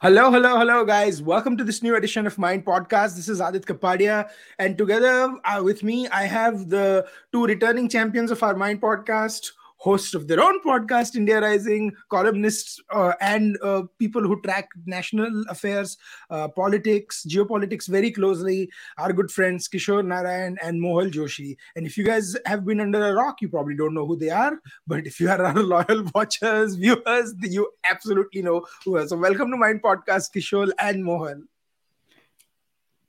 Hello, hello, hello, guys. Welcome to this new edition of Mind Podcast. This is Aadit Kapadia, and together uh, with me, I have the two returning champions of our Mind Podcast, hosts of their own podcast, India Rising, columnists, uh, and uh, people who track national affairs, uh, politics, geopolitics very closely. Our good friends Kishore Narayan and Mohal Joshi. And if you guys have been under a rock, you probably don't know who they are. But if you are our loyal watchers, viewers, you absolutely know who are. So, welcome to Mind Podcast, Kishore and Mohal.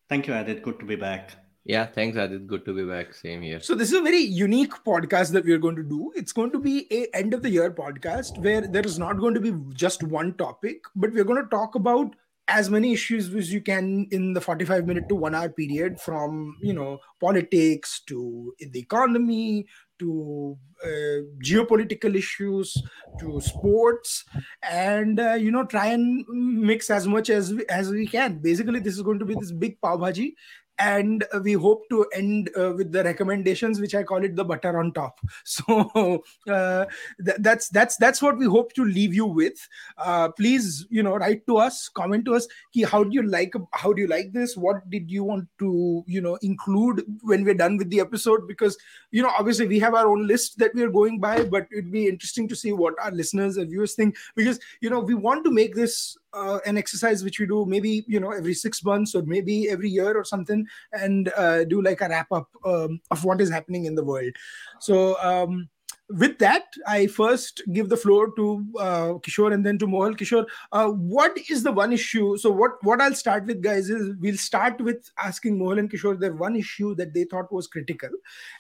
Thank you, Aadit. Good to be back. Yeah, thanks, Aadit. Good to be back. Same here. So this is a very unique podcast that we are going to do. It's going to be a end of the year podcast where there is not going to be just one topic, but we're going to talk about as many issues as you can in the 45 minute to 1 hour period from, you know, politics to the economy to uh, geopolitical issues to sports and uh, you know try and mix as much as we, as we can basically this is going to be this big pav bhaji and we hope to end uh, with the recommendations which i call it the butter on top. So uh, th- that's that's that's what we hope to leave you with. Uh, please you know write to us comment to us ki, how do you like how do you like this? What did you want to you know include when we're done with the episode? Because you know obviously we have our own list that we are going by but it'd be interesting to see what our listeners and viewers think. Because you know we want to make this uh, an exercise which we do maybe you know every six months or maybe every year or something and uh, do like a wrap up um, of what is happening in the world so um, with that, I first give the floor to uh, Kishore and then to Mohal. Kishore, uh, what is the one issue? So, what what I'll start with, guys, is we'll start with asking Mohal and Kishore their one issue that they thought was critical,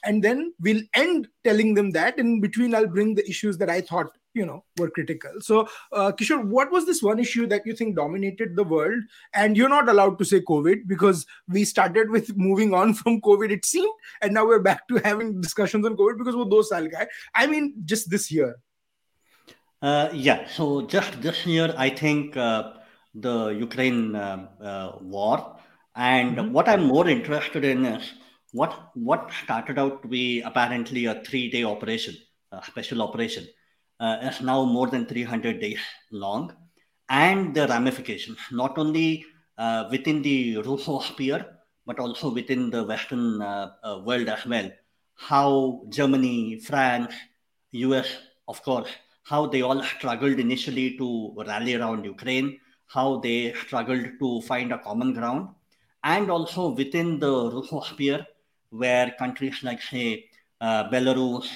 and then we'll end telling them that. In between, I'll bring the issues that I thought you know were critical. So uh, kishore what was this one issue that you think dominated the world? And you're not allowed to say covid because we started with moving on from covid it seemed and now we're back to having discussions on covid because we're those guy i mean just this year. Uh, yeah. So just this year i think uh, the ukraine uh, uh, war. And mm-hmm. what i'm more interested in is what what started out to be apparently a three day operation a special operation is now more than 300 days long, and the ramifications, not only uh, within the Russo sphere, but also within the Western uh, uh, world as well. How Germany, France, US, of course, how they all struggled initially to rally around Ukraine, how they struggled to find a common ground, and also within the Russo sphere, where countries like, say, uh, Belarus,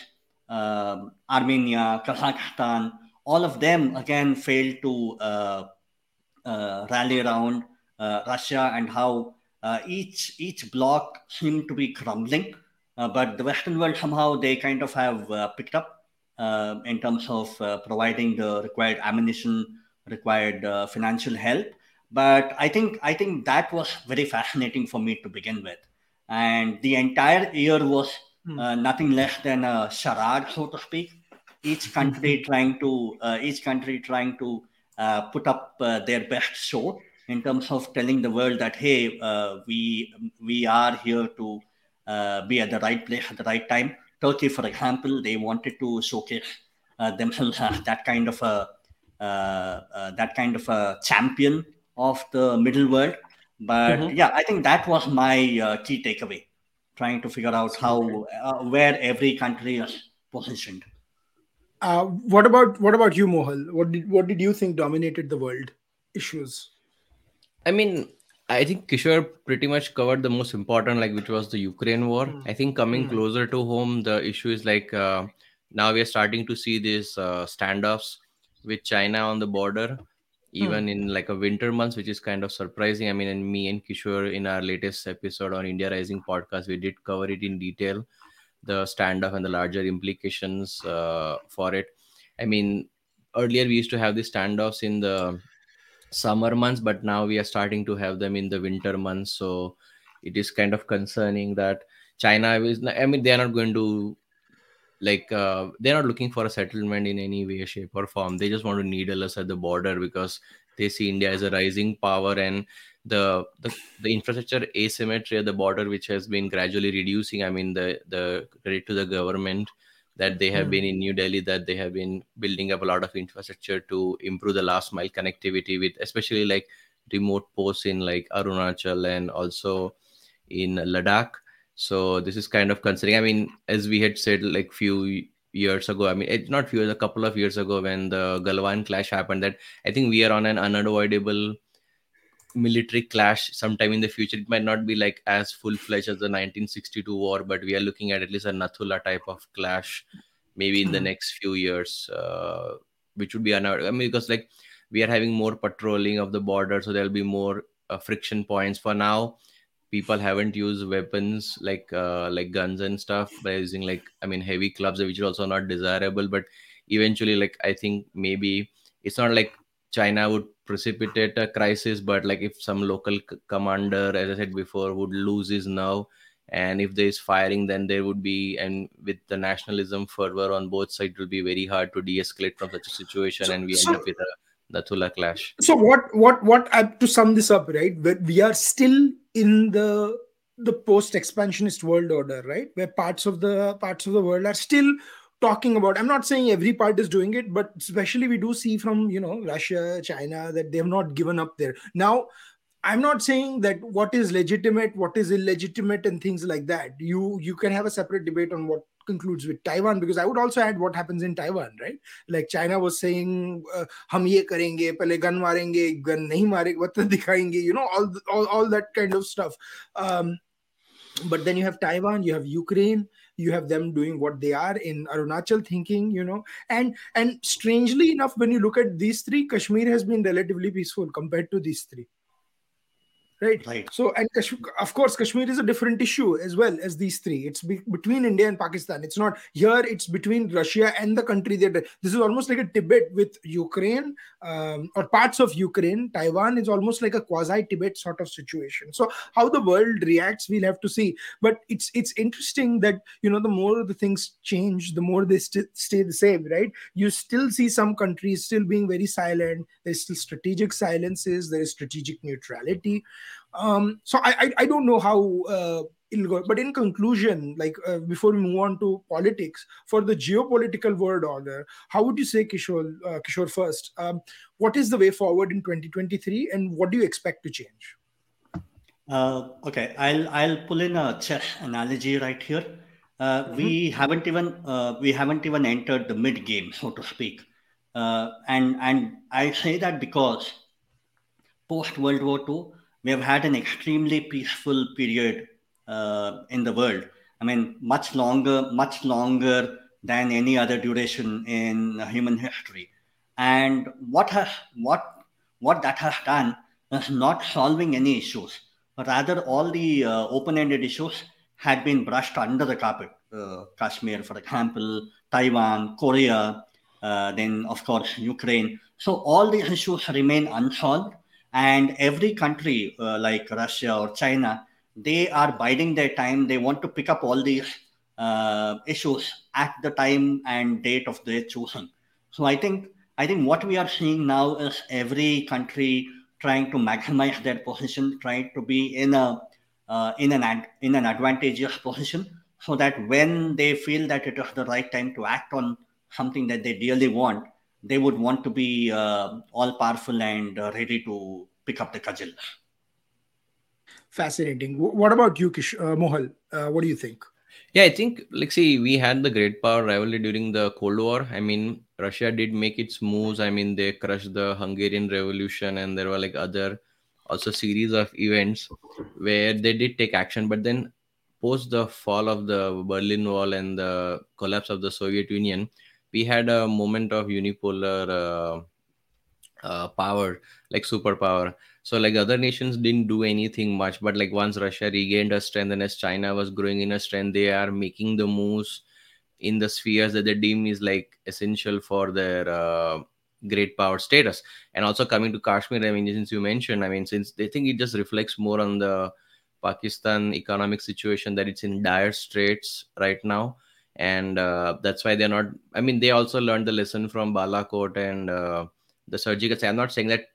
uh, Armenia, Kazakhstan, all of them again failed to uh, uh, rally around uh, Russia and how uh, each each bloc seemed to be crumbling. Uh, but the Western world somehow they kind of have picked up in terms of providing the required ammunition, required financial help. But I think I think that was very fascinating for me to begin with, and the entire year was hmm. uh, nothing less than a charade, so to speak. Each country trying to uh, each country trying to uh, put up uh, their best show in terms of telling the world that hey, uh, we we are here to uh, be at the right place at the right time. Turkey, for example, they wanted to showcase themselves as that kind of a that kind of a champion of the middle world. But mm-hmm. yeah, I think that was my key takeaway trying to figure out how uh, where every country is positioned. Uh, what about what about you, Mohal? What did what did you think dominated the world issues? I mean, I think Kishore pretty much covered the most important, like which was the Ukraine war. Mm. I think coming mm. closer to home, the issue is like uh, now we are starting to see these uh, standoffs with China on the border. Even hmm. in like a winter months which is kind of surprising. I mean and me and kishore in our latest episode on india rising podcast we did cover it in detail the standoff and the larger implications uh, for it. I mean earlier we used to have the standoffs in the summer months but now we are starting to have them in the winter months. So it is kind of concerning that china is i mean they are not going to like uh, they're not looking for a settlement in any way shape or form they just want to needle us at the border because they see india as a rising power and the the, the infrastructure asymmetry at the border which has been gradually reducing i mean the the credit to the government that they have mm. been in New Delhi, that they have been building up a lot of infrastructure to improve the last mile connectivity with especially like remote posts in like Arunachal and also in Ladakh. So this is kind of concerning. I mean, as we had said like few years ago, I mean, it's not few, a couple of years ago when the Galwan clash happened, that I think we are on an unavoidable military clash sometime in the future. It might not be like as full fledged as the 1962 war, but we are looking at at least a Nathula type of clash, maybe in mm-hmm. the hmm. next few years, uh, which would be unavoidable. I mean, because like we are having more patrolling of the border, so there'll be more uh, friction points. For now, people haven't used weapons like uh, like guns and stuff by using like I mean heavy clubs, which is also not desirable. But eventually, like I think maybe it's not like China would precipitate a crisis, but like if some local c- commander, as I said before, would lose his nerve, and if there is firing, then there would be, and with the nationalism fervor on both sides, it will be very hard to de-escalate from such a situation, so, and we so, end up with a Nathula clash. So what, what, what? Uh, to sum this up, right? We are still in the the post-expansionist world order, right? Where parts of the parts of the world are still talking about i'm not saying every part is doing it but especially we do see from you know russia china that they have not given up there now i'm not saying that what is legitimate what is illegitimate and things like that you you can have a separate debate on what concludes with taiwan because i would also add what happens in taiwan right? Like china was saying uh, ye karenge pehle gun marenge gun nahi dikhayenge you know all, all all that kind of stuff. Um but then you have taiwan you have ukraine you have them doing what they are in arunachal thinking you know? And and strangely enough when you look at these three kashmir has been relatively peaceful compared to these three right. Right. So and of course kashmir is a different issue as well as these three. It's be, between india and pakistan. It's not here it's between russia and the country that this is almost like a tibet with ukraine um, or parts of ukraine. Taiwan is almost like a quasi tibet sort of situation. So how the world reacts we'll have to see. But it's it's interesting that you know the more the things change the more they st- stay the same right? You still see some countries still being very silent. There's still strategic silences. There is strategic neutrality um, so I, I, I don't know how uh, it'll go, but in conclusion, like uh, before we move on to politics, for the geopolitical world order, how would you say, Kishore, uh, Kishore first? Um, what is the way forward in 2023, and what do you expect to change? Uh, okay, I'll I'll pull in a chess analogy right here. Uh, mm-hmm. We haven't even uh, we haven't even entered the mid game, so to speak, uh, and and I say that because post World War II, we have had an extremely peaceful period uh, in the world. I mean, much longer, much longer than any other duration in human history. And what has what what that has done is not solving any issues, but rather all the uh, open-ended issues had been brushed under the carpet. Uh, Kashmir, for example, Taiwan, Korea, uh, then of course Ukraine. So all these issues remain unsolved and every country uh, like russia or china they are biding their time. They want to pick up all these uh, issues at the time and date of their choosing. So i think i think what we are seeing now is every country trying to maximize their position trying to be in a uh, in an ad, in an advantageous position so that when they feel that it is the right time to act on something that they really want they would want to be uh, all powerful and uh, ready to pick up the cudgel. Fascinating. What about you, Kish, uh, Mohal? Uh, what do you think? Yeah, I think, like, see, we had the great power rivalry during the Cold War. I mean, Russia did make its moves. I mean, they crushed the Hungarian Revolution, and there were like other also series of events where they did take action. But then, post the fall of the Berlin Wall and the collapse of the Soviet Union, we had a moment of unipolar uh, uh, power, like superpower. So like other nations didn't do anything much, but like once Russia regained a strength and as China was growing in a strength, they are making the moves in the spheres that they deem is like essential for their uh, great power status. And also coming to Kashmir, I mean, since you mentioned, I mean, since they think it just reflects more on the Pakistan economic situation that it's in dire straits right now and uh, that's why they're not i mean they also learned the lesson from balakot and uh, the surgical i'm not saying that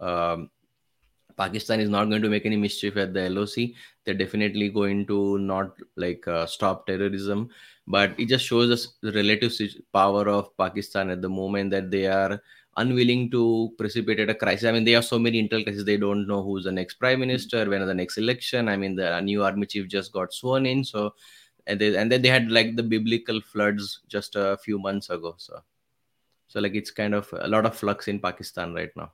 um, pakistan is not going to make any mischief at the loc they're definitely going to not like uh, stop terrorism but it just shows us the relative power of Pakistan at the moment that they are unwilling to precipitate a crisis. I mean, they have so many internal crises. They don't know who's the next prime minister, when the next election. I mean, the new army chief just got sworn in, so and, they, and then they had like the biblical floods just a few months ago. So, so like it's kind of a lot of flux in Pakistan right now.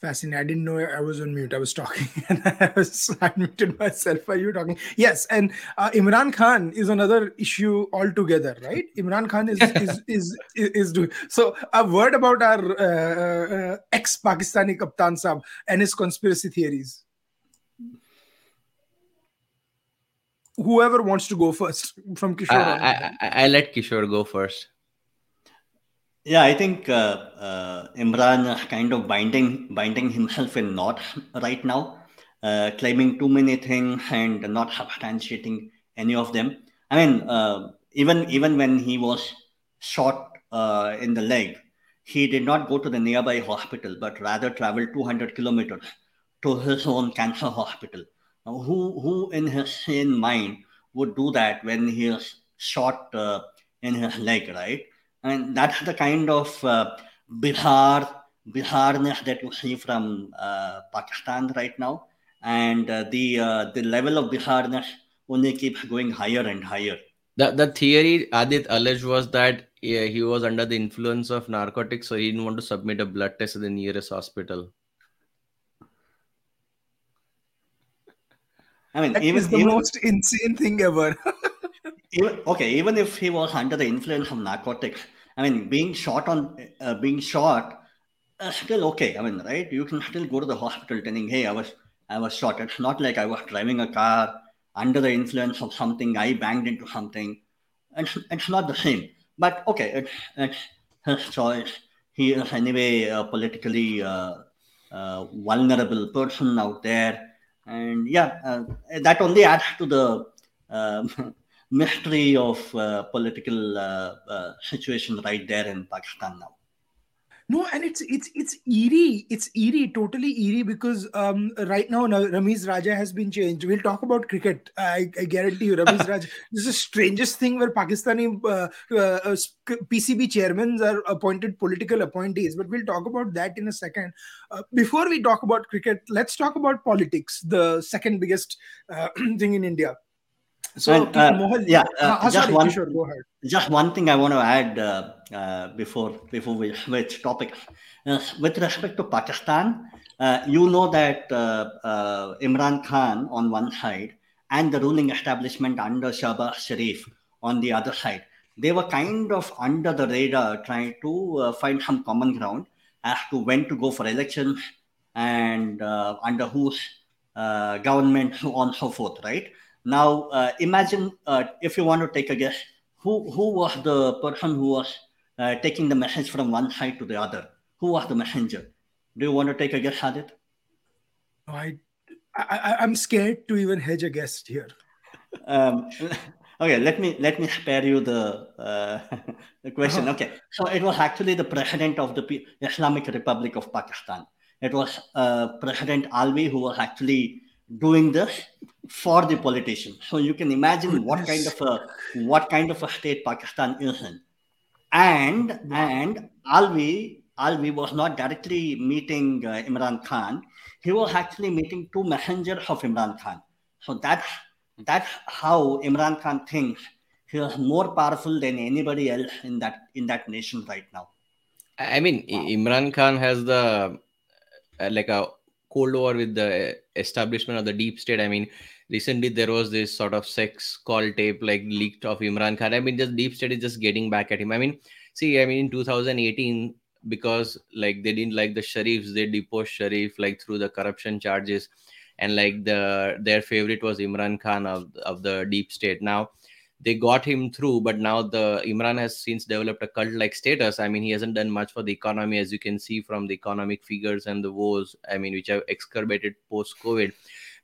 Fascinating. I didn't know I was on mute. I was talking and I was unmuted myself while you were talking. Yes, and uh, Imran Khan is another issue altogether, right? Imran Khan is is, is, is is doing so. A word about our uh, uh, ex-Pakistani Kaptan Saab and his conspiracy theories. Whoever wants to go first from Kishore. I, I, I let Kishore go first. Yeah, I think uh, uh, Imran kind of binding binding himself in knots right now, uh, claiming too many things and not substantiating any of them. I mean, uh, even even when he was shot uh, in the leg, he did not go to the nearby hospital, but rather traveled 200 kilometers to his own cancer hospital. Who who in his sane mind would do that when he is shot uh, in his leg, right? and that's the kind of uh, Bihar Biharness that you see from uh, Pakistan right now, and uh, the uh, the level of Biharness only keeps going higher and higher. The the theory Aadit alleged was that he was under the influence of narcotics, so he didn't want to submit a blood test to the nearest hospital. I mean, that even, is the even, most insane thing ever. even, okay, even if he was under the influence of narcotics, I mean, being shot on uh, being shot, uh, still okay. I mean, right? You can still go to the hospital telling, "Hey, I was I was shot." It's not like I was driving a car under the influence of something. I banged into something. It's it's not the same. But okay, it's it's his choice. He is anyway a politically uh, uh vulnerable person out there, and yeah, uh, that only adds to the um, mystery of uh, political uh, situation right there in Pakistan now. No, and it's it's it's eerie. It's eerie, totally eerie because um, right now Ramiz Raja has been changed. We'll talk about cricket. I, I guarantee you, Ramiz Raja. This is the strangest thing where Pakistani uh, uh, PCB chairmen are appointed political appointees. But we'll talk about that in a second. Uh, before we talk about cricket, let's talk about politics, the second biggest uh, thing in India. So, uh, Mohal, yeah, uh, uh, just one, ahead. Just one thing I want to add uh, uh, before before we switch topics. with respect to Pakistan, uh, you know that Imran Khan on one side and the ruling establishment under Shahbaz Sharif on the other side, they were kind of under the radar trying to find some common ground as to when to go for elections and under whose government, so on and so forth, right? Now, uh, imagine uh, if you want to take a guess, who, who was the person who was uh, taking the message from one side to the other? Who was the messenger? Do you want to take a guess, Aadit? I, I, I'm scared to even hedge a guess here. Um, okay, let me let me spare you the, uh, the question. Uh-huh. Okay, so it was actually the president of the Islamic Republic of Pakistan. It was uh, President Alvi who was actually doing this for the politician. So you can imagine what kind of a what kind of a state Pakistan is in. And and Alvi Alvi was not directly meeting uh, Imran Khan. He was actually meeting two messengers of Imran Khan. So that's that's how Imran Khan thinks he is more powerful than anybody else in that in that nation right now. I mean, wow. Imran Khan has the uh, like a cold war with the establishment of the deep state. I mean, recently there was this sort of sex call tape like leaked of Imran Khan. I mean, just deep state is just getting back at him. I mean, see, I mean, in 2018, because like they didn't like the Sharifs, they deposed Sharif like through the corruption charges, and like the their favorite was Imran Khan of of the deep state. Now they got him through, but now the Imran has since developed a cult-like status. I mean, he hasn't done much for the economy, as you can see from the economic figures and the woes. I mean, which have excurbated post-COVID.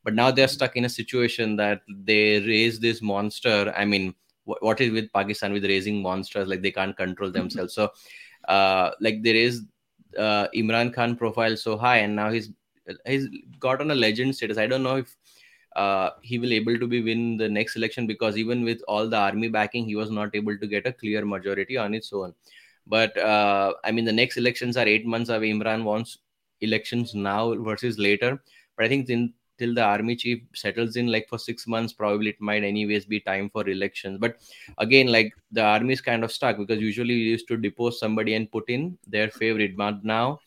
But now they're stuck in a situation that they raise this monster. I mean, what, what is with Pakistan with raising monsters? Like they can't control mm-hmm. themselves. so, uh, like there is uh, Imran Khan profile so high, and now he's he's got on a legend status. I don't know if uh, he will able to be win the next election because even with all the army backing, he was not able to get a clear majority on its own. But uh, I mean, the next elections are eight months away. Imran wants elections now versus later. But I think in, till the army chief settles in, like for six months, probably it might anyways be time for elections. But again, like the army is kind of stuck because usually you used to depose somebody and put in their favorite. But now,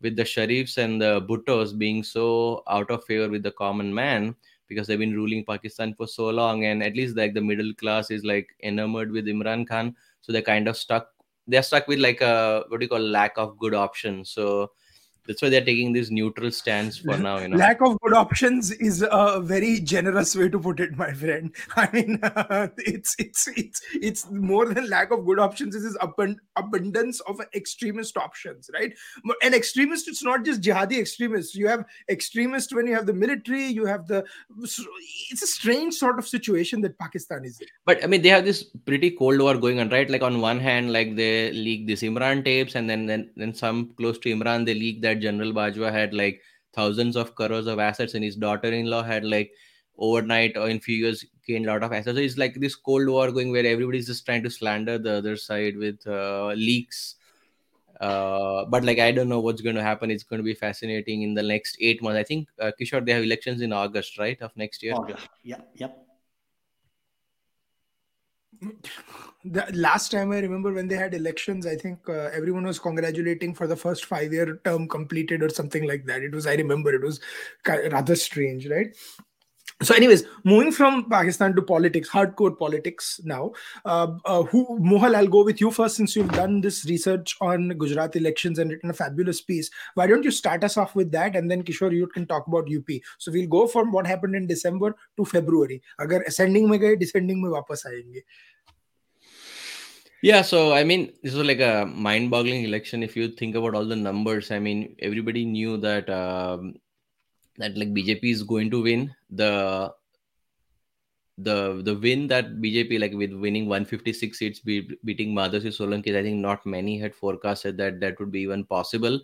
with the Sharifs and the Bhuttos being so out of favor with the common man, because they've been ruling Pakistan for so long, and at least like the middle class is like enamored with Imran Khan, so they're kind of stuck. They're stuck with like a what do you call lack of good options. So that's why they're taking this neutral stance for now you know. Lack of good options is a very generous way to put it my friend. I mean uh, it's it's it's it's more than lack of good options. It is abund- abundance of extremist options right? An extremist it's not just jihadi extremists. You have extremists when you have the military you have the it's a strange sort of situation that pakistan is in. But i mean they have this pretty cold war going on right? Like on one hand like they leak this imran tapes and then then, then some close to imran they leak that that General Bajwa had like thousands of crores of assets, and his daughter-in-law had like overnight or in few years gained a lot of assets. So it's like this cold war going where everybody's just trying to slander the other side with uh, leaks. Uh, but like I don't know what's going to happen. It's going to be fascinating in the next eight months. I think uh, Kishore they have elections in August, right, of next year. August. Yep. Yep the last time I remember when they had elections, I think uh, everyone was congratulating for the first five year term completed or something like that. It was, I remember, it was rather strange, right? so anyways moving from pakistan to politics hardcore politics now uh, uh, who mohal i'll go with you first since you've done this research on gujarat elections and written a fabulous piece. Why don't you start us off with that? And then kishore you can talk about up so we'll go from what happened in december to february. Agar ascending mein gaye descending mein wapas aayenge yeah, so I mean, this was like a mind-boggling election. If you think about all the numbers, I mean, everybody knew that um, that like BJP is going to win. The the the win that BJP like with winning 156 seats, be, beating Madhavsinh Solanki, I think not many had forecasted that that would be even possible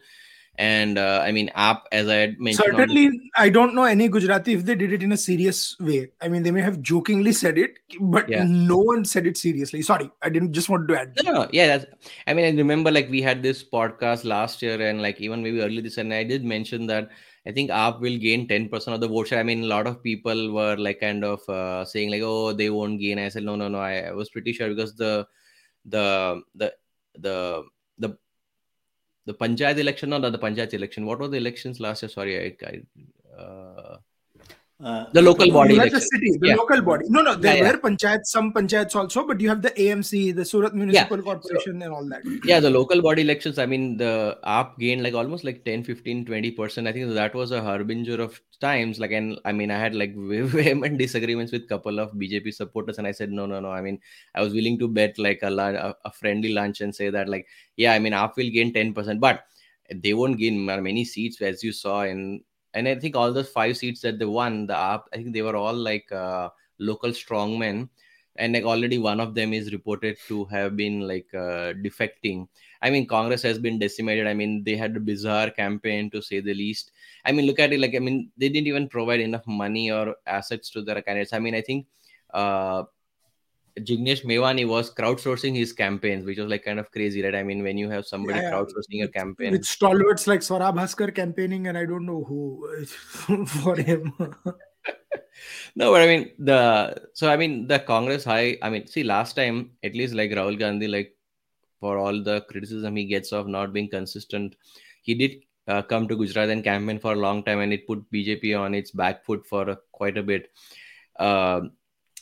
and uh, i mean AAP as i had mentioned certainly the... i don't know any gujarati if they did it in a serious way i mean they may have jokingly said it but yeah. no one said it seriously sorry i didn't just want to add no, no yeah that's i mean i remember like we had this podcast last year and like even maybe early this and i did mention that I think AAP will gain 10% of the vote share. I mean, a lot of people were like kind of uh, saying like, oh, they won't gain. I said, no, no, no. I, I was pretty sure because the, the, the, the, the Panchayat election or the Panchayat election? What were the elections last year? Sorry, I, I uh, uh, the local body. You the city, the yeah. local body. No, no, there yeah, were panchayats, some panchayats also, but you have the AMC, the Surat Municipal Corporation, so, and all that. Yeah, the local body elections. I mean, the AAP gained like almost like 10, 15, 20 percent. I think that was a harbinger of times. Like, and I mean, I had like vehement disagreements with couple of BJP supporters, and I said, no, no, no. I mean, I was willing to bet like a, a friendly lunch and say that, like, yeah, I mean, AAP will gain 10 percent, but they won't gain many seats as you saw in and I think all those five seats that they won, the AAP, I think they were all like uh, local strongmen, and like already one of them is reported to have been like uh, defecting. I mean, Congress has been decimated. I mean, they had a bizarre campaign to say the least. I mean, look at it like I mean, they didn't even provide enough money or assets to their candidates. I mean, I think uh, Jignesh Mevani was crowdsourcing his campaigns, which was like kind of crazy, right? I mean, when you have somebody yeah, crowdsourcing a campaign, with stalwarts like Swara Bhaskar campaigning, and I don't know who for him. no, but I mean the so I mean the Congress high. I mean, see, last time at least like Rahul Gandhi, like for all the criticism he gets of not being consistent, he did uh, come to Gujarat and campaign for a long time, and it put BJP on its back foot for uh, quite a bit. Uh,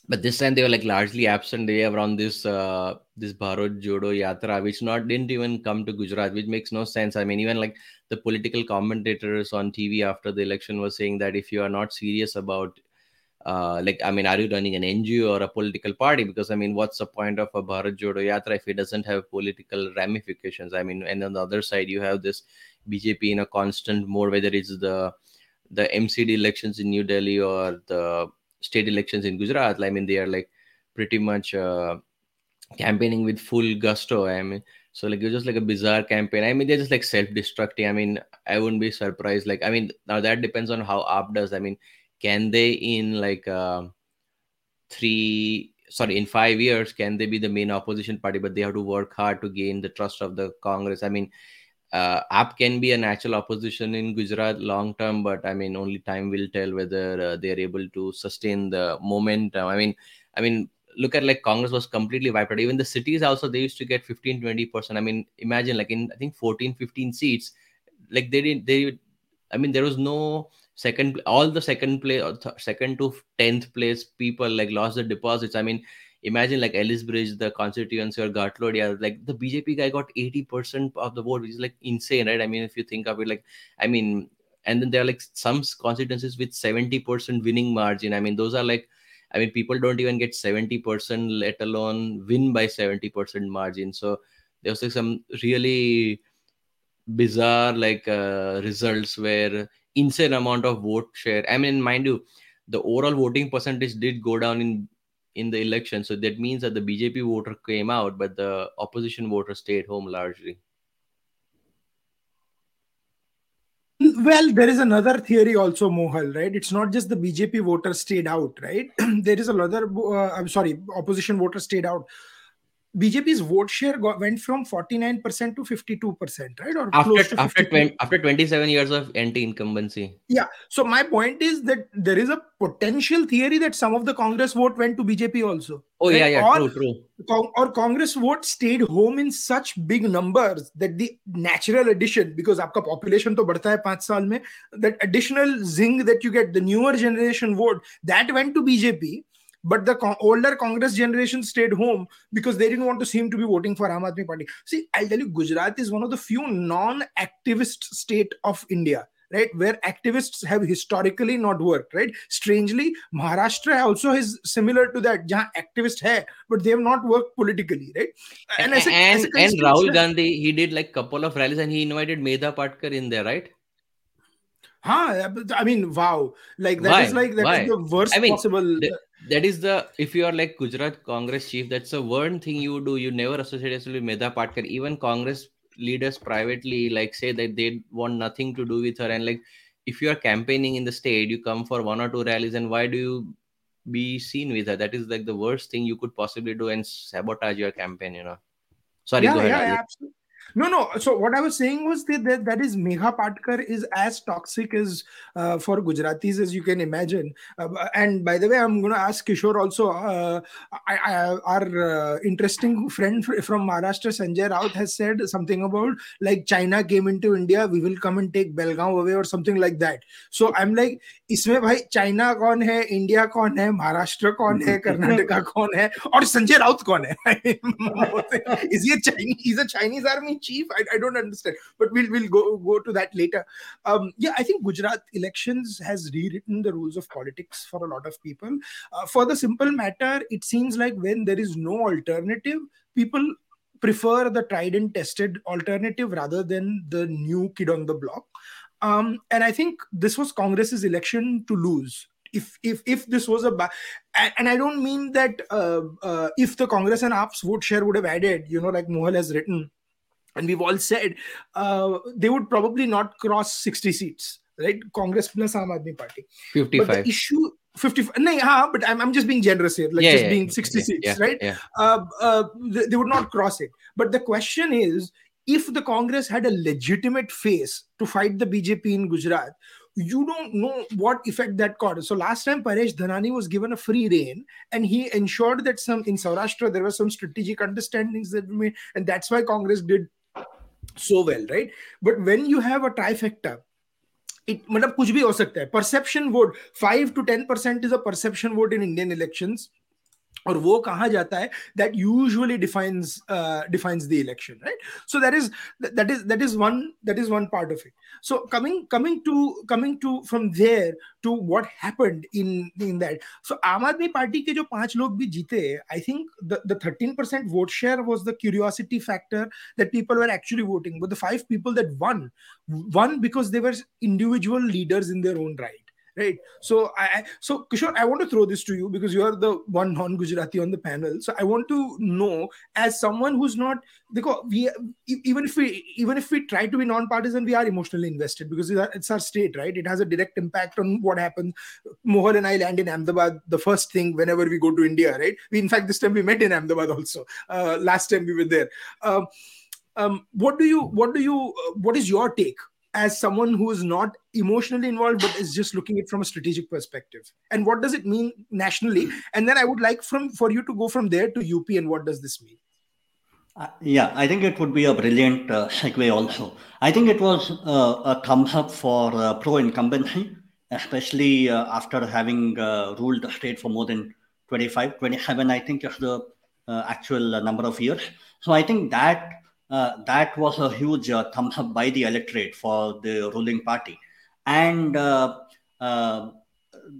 but this time they were like largely absent. They were on this uh, this Bharat Jodo Yatra, which not didn't even come to Gujarat, which makes no sense. I mean, even like the political commentators on TV after the election were saying that if you are not serious about uh, like I mean, are you running an NGO or a political party? Because I mean, what's the point of a Bharat Jodo Yatra if it doesn't have political ramifications? I mean, and on the other side, you have this BJP in a constant mode, whether it's the the MCD elections in New Delhi or the state elections in Gujarat, I mean, they are like pretty much uh, campaigning with full gusto. I mean, so like it's just like a bizarre campaign. I mean, they're just like self-destructing. I mean, I wouldn't be surprised. Like, I mean, now that depends on how AAP does. I mean, can they in like uh, three sorry in five years can they be the main opposition party but they have to work hard to gain the trust of the congress i mean uh, aap can be a natural opposition in gujarat long term but i mean only time will tell whether uh, they are able to sustain the momentum. I mean i mean look at like congress was completely wiped out. Even the cities also they used to get 15 20 percent. I mean imagine like in i think 14 15 seats like they didn't they i mean there was no second all the second place th- second to 10th place people like lost their deposits. I mean imagine like Ellis Bridge, the constituency or Ghatlodiya, like the BJP guy got 80% of the vote, which is like insane, right? I mean, if you think of it, like, I mean, and then there are like some constituencies with 70% winning margin. I mean, those are like, I mean, people don't even get 70%, let alone win by 70% margin. So there's like some really bizarre like uh, results where insane amount of vote share. I mean, mind you, the overall voting percentage did go down in in the election. So that means that the BJP voter came out, but the opposition voter stayed home largely. Well, there is another theory also, Mohal, right? It's not just the BJP voter stayed out, right? there is another, uh, I'm sorry, opposition voter stayed out. BJP's vote share got, went from 49% to 52%, right? Or after, after, 20, after 27 years of anti incumbency. Yeah. So, my point is that there is a potential theory that some of the Congress vote went to BJP also. Oh, right? yeah, yeah. Or, true, true. or Congress vote stayed home in such big numbers that the natural addition, because your population to badhta hai five years, that additional zing that you get, the newer generation vote, that went to BJP but the co- older Congress generation stayed home because they didn't want to seem to be voting for Aam Aadmi Party. See, I'll tell you, Gujarat is one of the few non-activist state of India right where activists have historically not worked right? Strangely maharashtra also is similar to that jahan activists hai but they have not worked politically right? And and, a, and, and rahul gandhi he did like couple of rallies and he invited medha patkar in there right Huh, I mean, wow! Like that Why? is like that is the worst I mean, possible. that is the if you are like Gujarat Congress chief, that's the one thing you do. You never associate yourself with Medha Patkar. Even Congress leaders privately like say that they want nothing to do with her. And like if you are campaigning in the state, you come for one or two rallies, and why do you be seen with her? That is like the worst thing you could possibly do and sabotage your campaign. You know. Sorry, yeah, go ahead. Yeah, absolutely. No, no. So what I was saying was that that, that is Medha Patkar is as toxic as uh, for Gujaratis as you can imagine. Uh, and by the way, I'm going to ask Kishore also. Uh, I, I, our uh, interesting friend from Maharashtra, Sanjay Raut, has said something about like China came into India, we will come and take Belgaum away or something like that. So I'm like, is भाई China कौन है India कौन है महाराष्ट्र कौन है Sanjay Raut? है और संजय राउत कौन Chief. I, I don't understand, but we'll we'll go go to that later. Um, yeah, I think Gujarat elections has rewritten the rules of politics for a lot of people. Uh, for the simple matter, it seems like when there is no alternative, people prefer the tried and tested alternative rather than the new kid on the block. Um, and I think this was Congress's election to lose. If if if this was a ba- and I don't mean that uh, uh, if the Congress and AAP's vote share would have added, you know, like Mohal has written, and we've all said uh, they would probably not cross 60 seats, right? Congress plus Aam Aadmi Party. 55. But the issue 55 no, yeah, but I'm, I'm just being generous here like yeah, just yeah, being 60 yeah, seats right uh, uh, they, they, would not cross it but the question is if the Congress had a legitimate face to fight the BJP in Gujarat, you don't know what effect that caused. So last time Paresh Dhanani was given a free reign, and he ensured that some in Saurashtra there were some strategic understandings that were made, and that's why Congress did so well, right? But when you have a trifecta, it मतलब कुछ भी हो सकता है perception vote 5 to 10 percent is a perception vote in Indian elections और वो कहा जाता है that usually defines uh, defines the election right so that is that is that is one that is one part of it so coming coming to coming to from there to what happened in in that so aam aadmi party ke jo पांच log bhi jeete i think the the 13% vote share was the curiosity factor that people were actually voting but the five people that won won because they were individual leaders in their own right right. So i so kishore i want to throw this to you because you are the one non-gujarati on the panel. So i want to know as someone who's not because we even if we even if we try to be non-partisan we are emotionally invested because it's our state right? It has a direct impact on what happens. Mohal and i land in ahmedabad the first thing whenever we go to india right? We in fact this time we met in ahmedabad also. Uh, last time we were there. Um, um, what do you what do you uh, what is your take as someone who is not emotionally involved but is just looking at it from a strategic perspective and what does it mean nationally and then i would like from for you to go from there to up and what does this mean uh, yeah, I think it would be a brilliant uh, segue also. I think it was uh, a thumbs up for uh, pro incumbency, especially uh, after having uh, ruled the state for more than 25, 27, I think is the actual number of years. So I think that uh, that was a huge uh, thumbs up by the electorate for the ruling party. And uh, uh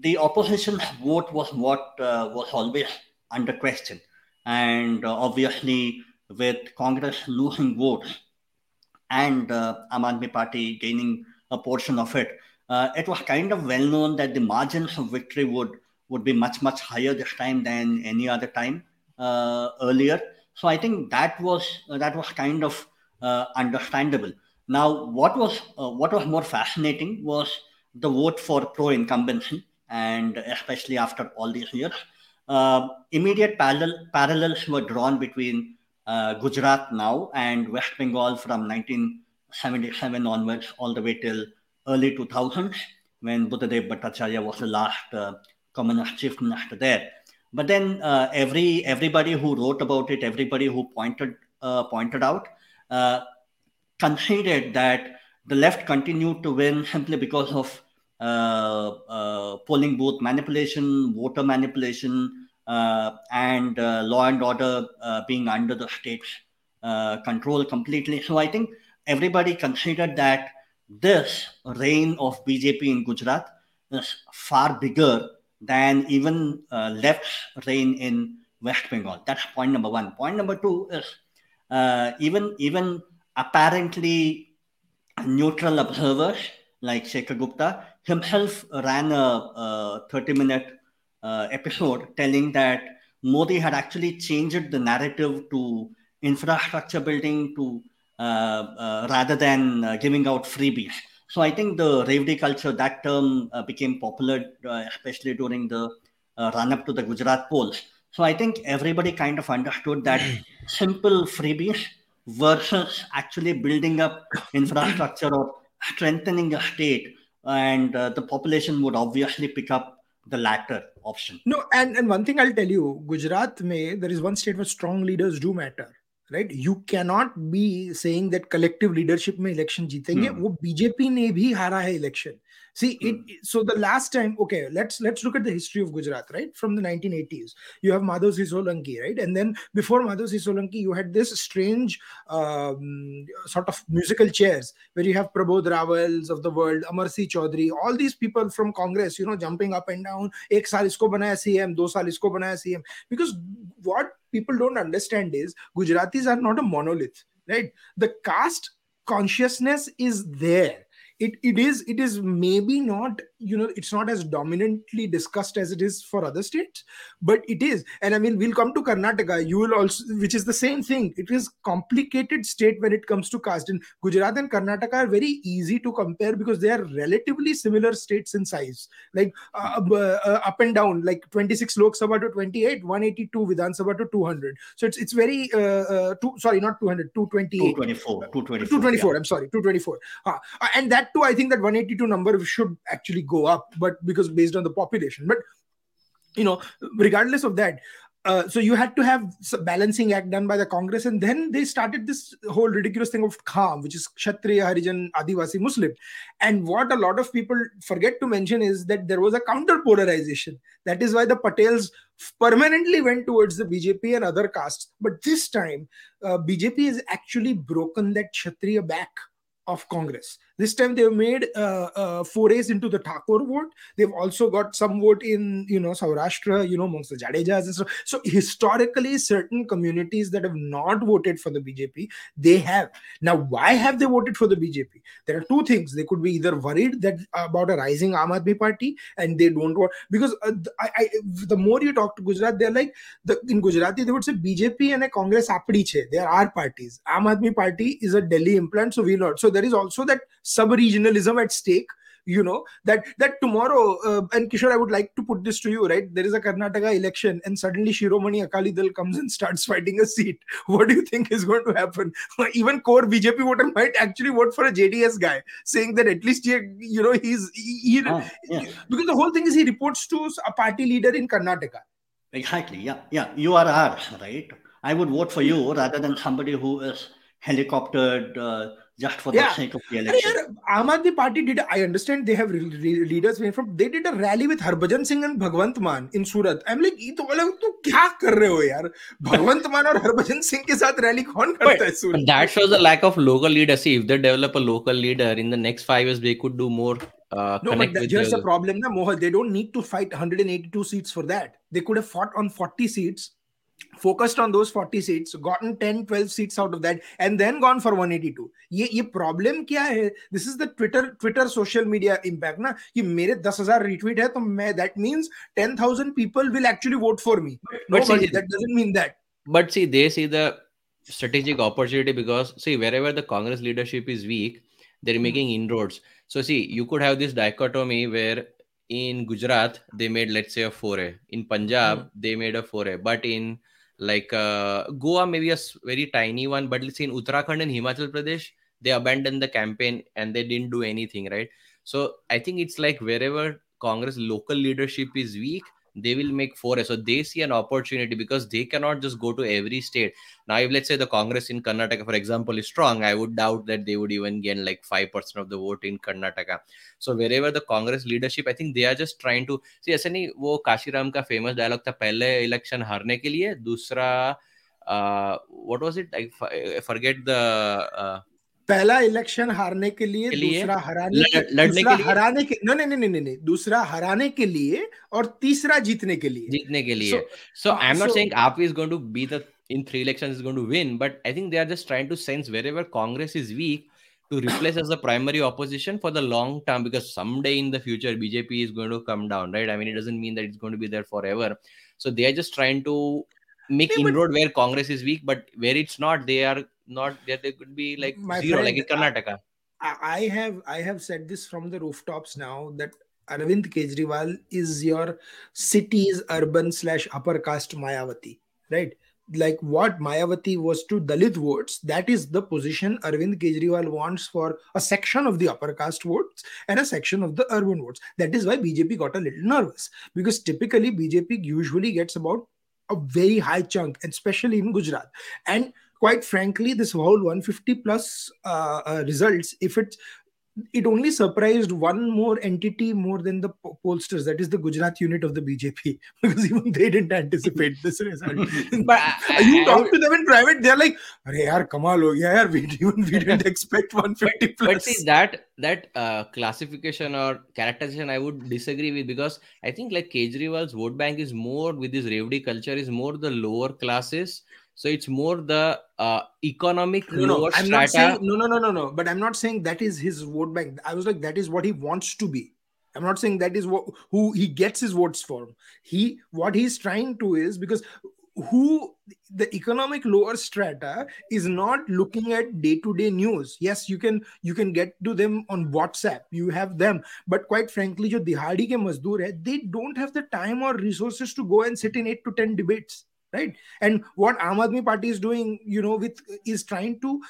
the opposition's vote was what uh, was always under question. And obviously, with Congress losing votes and uh, Party gaining a portion of it, it was kind of well known that the margins of victory would, would be much, much higher this time than any other time earlier. So I think that was uh, that was kind of uh, understandable. Now, what was uh, what was more fascinating was the vote for pro incumbency, and especially after all these years, immediate parallel, parallels were drawn between Gujarat now and West Bengal from 1977 onwards, all the way till early 2000s, when Buddhadev Bhattacharya was the last uh, communist chief minister there. But then uh, every everybody who wrote about it, everybody who pointed uh, pointed out, uh, considered that the left continued to win simply because of uh, uh, polling booth manipulation, voter manipulation, uh, and law and order being under the state's control completely. So I think everybody considered that this reign of BJP in Gujarat is far bigger than even uh, left reign in West Bengal. That's point number one. Point number two is uh, even even apparently neutral observers like Shekhar Gupta himself ran a, a 30 minute uh, episode telling that Modi had actually changed the narrative to infrastructure building to uh, uh, rather than uh, giving out freebies. So I think the Revdi culture, that term uh, became popular, uh, especially during the uh, run up to the Gujarat polls. So I think everybody kind of understood that simple freebies versus actually building up infrastructure or strengthening a state, and uh, the population would obviously pick up the latter option. No, and, and one thing I'll tell you, Gujarat may there is one state where strong leaders do matter right you cannot be saying that collective leadership में election जीतेंगे hmm. वो BJP ने भी हारा है election see it so the last time okay let's let's look at the history of Gujarat right from the 1980s you have Madhav Singh Solanki right and then before Madhav Singh Solanki you had this strange sort of musical chairs where you have Prabodh Rawals of the world Amar Singh Chaudhary all these people from Congress you know jumping up and down एक साल इसको बनाया CM दो साल इसको बनाया CM because what people don't understand is Gujaratis are not a monolith, right? The caste consciousness is there it it is it is maybe not you know it's not as dominantly discussed as it is for other states but it is. And i mean we'll come to karnataka. You will also which is the same thing. It is complicated state when it comes to caste. And gujarat and karnataka are very easy to compare because they are relatively similar states in size. Like uh, uh, uh up and down like 26 lok sabha to 28 182 vidhan sabha to 200 so it's it's very uh, uh two, sorry not 200 228 224 224 224 yeah. i'm sorry 224 uh, and that that too, I think that 182 number should actually go up, but because based on the population. But you know, regardless of that, uh, so you had to have balancing act done by the Congress, and then they started this whole ridiculous thing of Kham, which is Kshatriya, Harijan, Adivasi, Muslim. And what a lot of people forget to mention is that there was a counter polarization. That is why the Patels permanently went towards the BJP and other castes. But this time, uh, BJP has actually broken that Kshatriya back of Congress. This time they've made uh, uh, forays into the Thakur vote. They've also got some vote in, you know, Saurashtra, you know, amongst the Jadejas and so. So historically, certain communities that have not voted for the BJP, they have. Now, why have they voted for the BJP? There are two things. They could be either worried that about a rising Aam party and they don't want because uh, I, I, the more you talk to Gujarat, they're like the, in Gujarati they would say BJP and a Congress apdi che. There are parties. Aam party is a Delhi implant, so we not. So there is also that sub-regionalism at stake you know that that tomorrow uh, and kishore i would like to put this to you right? There is a karnataka election and suddenly shiromani akali dal comes and starts fighting a seat. What do you think is going to happen? Even core bjp voter might actually vote for a jds guy saying that at least he, you know he's he, he ah, yeah. because the whole thing is he reports to a party leader in karnataka. Exactly yeah yeah you are ours right? I would vote for you rather than somebody who is helicoptered uh, just for yeah. the sake of the election. Aam Aadmi Party did. I understand they have leaders from. They did a rally with Harbhajan Singh and Bhagwant Mann in Surat. I'm like, ये तो अलग तो क्या कर रहे हो यार? Bhagwant Mann और Harbhajan Singh के साथ rally कौन करता है Surat? That shows the lack of local leadership. If they develop a local leader in the next five years, they could do more. Uh, no, but here's the problem, na Mohal. They don't need to fight 182 seats for that. They could have fought on 40 seats focused on those 40 seats gotten 10 12 seats out of that and then gone for 182 ये ये problem क्या है this is the Twitter Twitter social media impact ना कि मेरे 10000 retweet है तो मैं that means 10000 people will actually vote for me but that doesn't mean that but see they see the strategic opportunity because see wherever the congress leadership is weak they're mm-hmm. making inroads so see you could have this dichotomy where in gujarat they made let's say a foray in punjab mm-hmm. they made a foray but in like uh, Goa, maybe a very tiny one, but let's say in Uttarakhand and Himachal Pradesh, they abandoned the campaign and they didn't do anything, right? So I think it's like wherever Congress local leadership is weak, they will make foray. So they see an opportunity because they cannot just go to every state. Now, if let's say the Congress in Karnataka, for example, is strong, I would doubt that they would even gain like 5% of the vote in Karnataka. So wherever the Congress leadership, I think they are just trying to see ऐसे नहीं वो काशीराम का famous dialogue था पहले election हारने के लिए दूसरा what was it I forget the पहला इलेक्शन हारने के लिए, के दूसरा हराने ल, लड़ने दूसरा के लिए? हराने के नहीं नहीं नहीं नहीं दूसरा हराने के लिए और तीसरा जीतने के लिए। जीतने के लिए। So I am not saying AAP is going to be the in three election is going to win but I think they are just trying to sense wherever Congress is weak to replace as the primary opposition for the long term because someday in the future BJP is going to come down right I mean it doesn't mean that it's going to be there for ever so they are just trying to make yeah, inroad where congress is weak but where it's not they are not there they could be like My zero friend, like in karnataka I, I have i have said this from the rooftops now that arvind kejriwal is your city's urban slash upper caste mayawati right like what Mayawati was to Dalit votes, that is the position Arvind Kejriwal wants for a section of the upper caste votes and a section of the urban votes. That is why BJP got a little nervous because typically BJP usually gets about a very high chunk, especially in Gujarat. And quite frankly, this whole 150 plus uh, uh, results, if it it only surprised one more entity more than the pollsters that is the gujarat unit of the bjp because even they didn't anticipate this result but you talk to them in private they're like yaar, kamal ho gaya yaar. we even we didn't expect 150 but, plus but see that that uh, classification or characterization i would disagree with because i think like kejriwal's vote bank is more with this revdi culture is more the lower classes so it's more the uh, economic no, no, I'm not saying, no, no, no, no, no. But I'm not saying that is his vote bank. I was like, that is what he wants to be. I'm not saying that is what who he gets his votes from. He what he's trying to is because who the economic lower strata is not looking at day-to-day news yes you can you can get to them on whatsapp you have them but quite frankly jo dihadi ke mazdoor hai they don't have the time or resources to go and sit in 8 to 10 debates right? And what Aam Aadmi party is doing you know with is trying to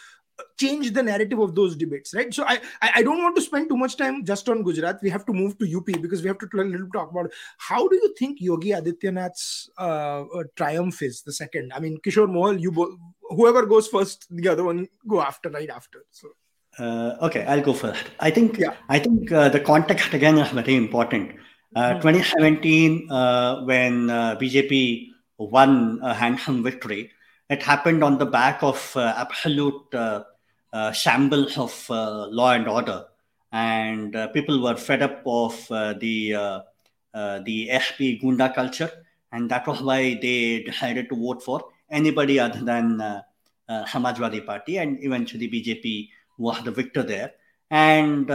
change the narrative of those debates right? So I, I don't want to spend too much time just on gujarat. We have to move to up because we have to little talk about how do you think yogi adityanath's uh, uh, triumph is the second? I mean kishore mohal you bo- whoever goes first the other one go after right after so. Uh, okay i'll go first. I think yeah. I think uh, the context again is very important. Uh, mm-hmm. 2017 uh, when bjp won a handsome victory. It happened on the back of uh, absolute uh, uh, shambles of uh, law and order, and uh, people were fed up of the the SP Gunda culture, and that was why they decided to vote for anybody other than Samajwadi Party, and eventually BJP was the victor there. And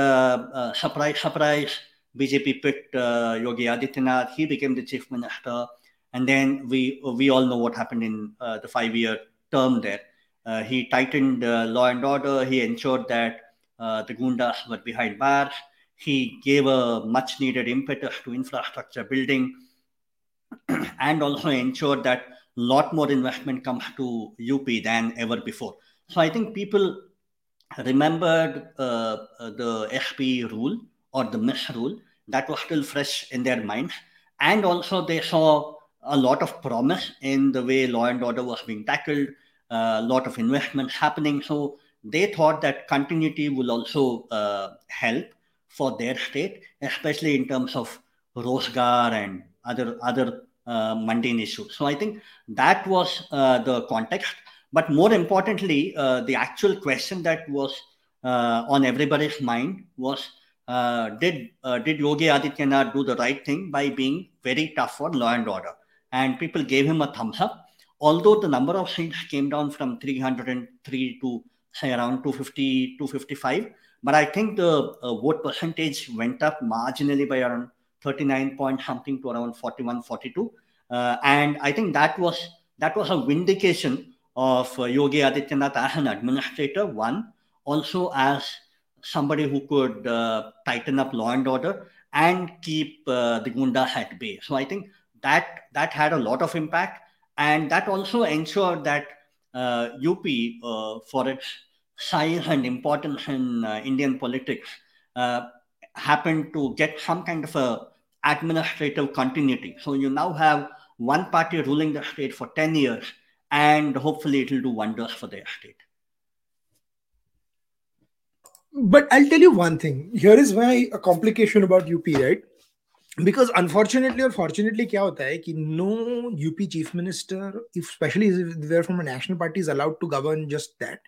surprise, surprise, BJP picked Yogi Adityanath. He became the chief minister and then we we all know what happened in uh, the five year term there. Uh, he tightened uh, law and order. He ensured that the Gundas were behind bars. He gave a much needed impetus to infrastructure building and also ensured that a lot more investment comes to UP than ever before. So I think people remembered uh, the SP rule or the misrule that was still fresh in their minds. And also they saw a lot of promise in the way law and order was being tackled, a lot of investments happening. So they thought that continuity will also uh, help for their state, especially in terms of Rosgar and other other uh, mundane issues. So I think that was uh, the context. But more importantly, uh, the actual question that was uh, on everybody's mind was uh, did did Yogi Adityanath do the right thing by being very tough on law and order? And people gave him a thumbs up. Although the number of seats came down from 303 to say around 250, 255, but I think the uh, vote percentage went up marginally by around 39 point something to around 41, 42, uh, and I think that was that was a vindication of uh, Yogi Adityanath as an administrator, one, also as somebody who could uh, tighten up law and order and keep uh, the Gunda at bay. So I think that that had a lot of impact, and that also ensured that uh, UP, uh, for its size and importance in uh, Indian politics, uh, happened to get some kind of a administrative continuity. So you now have one party ruling the state for 10 years, and hopefully it will do wonders for their state. But I'll tell you one thing. Here is why a complication about UP, right? Because unfortunately और fortunately क्या होता है कि no UP chief minister if they're from national party is allowed to govern just that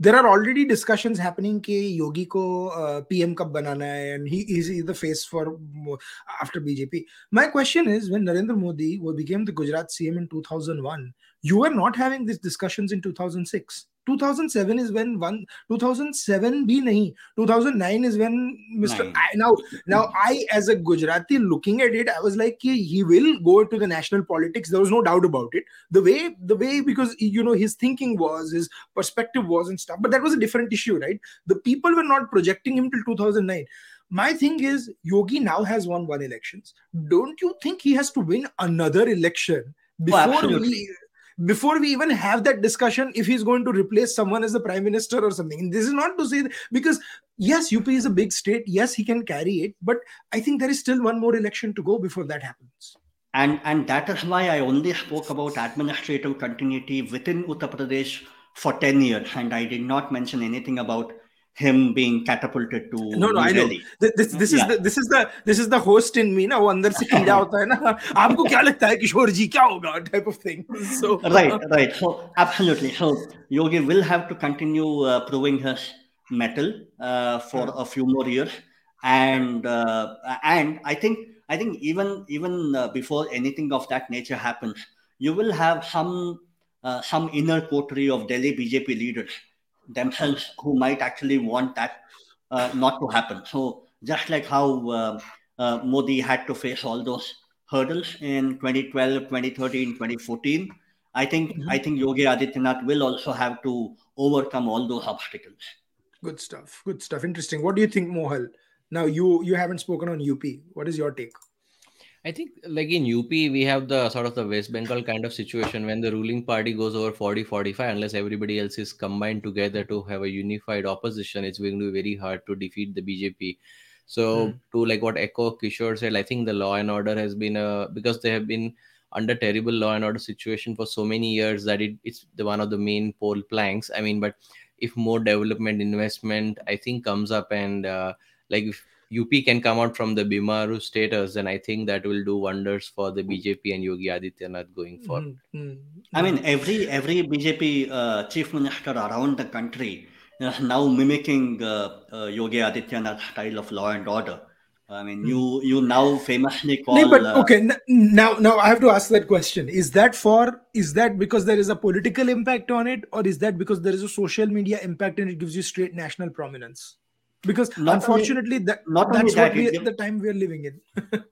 there are already discussion happening Yogi को P M कब बनाना है and he is the face for after BJP my question is when Narendra Modi वो became the Gujarat C M in 2001 you are not having this discussion in 2006 2007 is when one 2007 be nahi 2009 is when mr I, now now i as a gujarati looking at it i was like he will go to the national politics. There was no doubt about it. The way the way because you know his thinking was his perspective was and stuff but that was a different issue right? The people were not projecting him till 2009 my thing is yogi now has won one elections. Don't you think he has to win another election oh, before oh, we before we even have that discussion if he's going to replace someone as the prime minister or something. this is not to say that, because yes, UP is a big state. Yes, he can carry it, but I think there is still one more election to go before that happens. And and that is why I only spoke about administrative continuity within Uttar Pradesh for 10 years, and I did not mention anything about him being catapulted to no no New I know this this is yeah. the this is the this is the host in me ना वो अंदर से कीड़ा होता है ना आपको क्या लगता है किशोर जी क्या होगा type of thing so right right so absolutely so Yogi will have to continue uh, proving his metal uh, for a few more years and uh, and I think I think even even uh, before anything of that nature happens you will have some uh, some inner coterie of Delhi BJP leaders themselves who might actually want that uh, not to happen. So just like how uh, uh, Modi had to face all those hurdles in 2012, 2013, 2014, I think mm-hmm. I think Yogi Adityanath will also have to overcome all those obstacles. Good stuff. Good stuff. Interesting. What do you think, Mohal? Now you you haven't spoken on UP. What is your take? I think like in UP, we have the sort of the West Bengal kind of situation when the ruling party goes over 40, 45, unless everybody else is combined together to have a unified opposition, it's going to be very hard to defeat the BJP. So mm. to like what Echo Kishore said, I think the law and order has been a because they have been under terrible law and order situation for so many years that it, it's the one of the main pole planks. I mean, but if more development investment, I think comes up and uh, like if UP can come out from the Bimaru status, then I think that will do wonders for the BJP and Yogi Adityanath going forward. Mm-hmm. I mean, every every BJP uh, chief minister around the country is now mimicking uh, uh, Yogi Adityanath's style of law and order. I mean, you you now famously call. No, but uh, okay, now now I have to ask that question: Is that for? Is that because there is a political impact on it, or is that because there is a social media impact and it gives you straight national prominence? Because unfortunately, only, that not that's that, what we, gives, the time we are living in.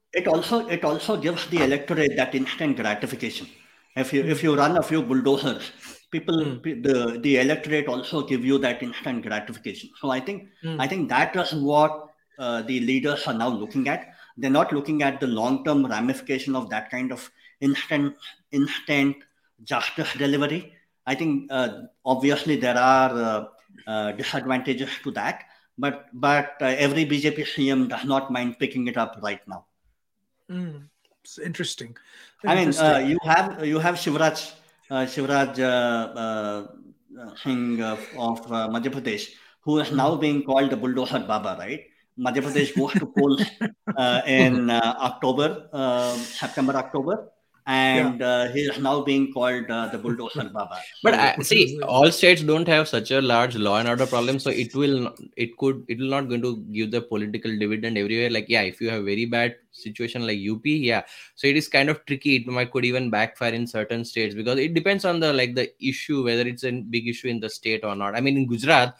it also it also gives the electorate that instant gratification. If you if you run a few bulldozers, people mm. the the electorate also give you that instant gratification. So I think mm. I think that is what uh, the leaders are now looking at. They're not looking at the long-term ramification of that kind of instant instant justice delivery. I think uh, obviously there are uh, uh disadvantages to that, but but uh, every BJP CM does not mind picking it up right now. Mm, it's interesting. I mean, you have you have Shivraj Shivraj Singh of Madhya Pradesh, who is now hmm. being called the bulldozer Baba, right? Madhya Pradesh goes to polls uh, in uh, October, uh, September, October, and yeah. Uh, he is now being called uh, the bulldozer Baba. But uh, see, all states don't have such a large law and order problem, so it will, it could, it will not going to give the political dividend everywhere. Like, yeah, if you have very bad situation like UP, yeah, so it is kind of tricky. It might could even backfire in certain states because it depends on the like the issue whether it's a big issue in the state or not. I mean, in Gujarat,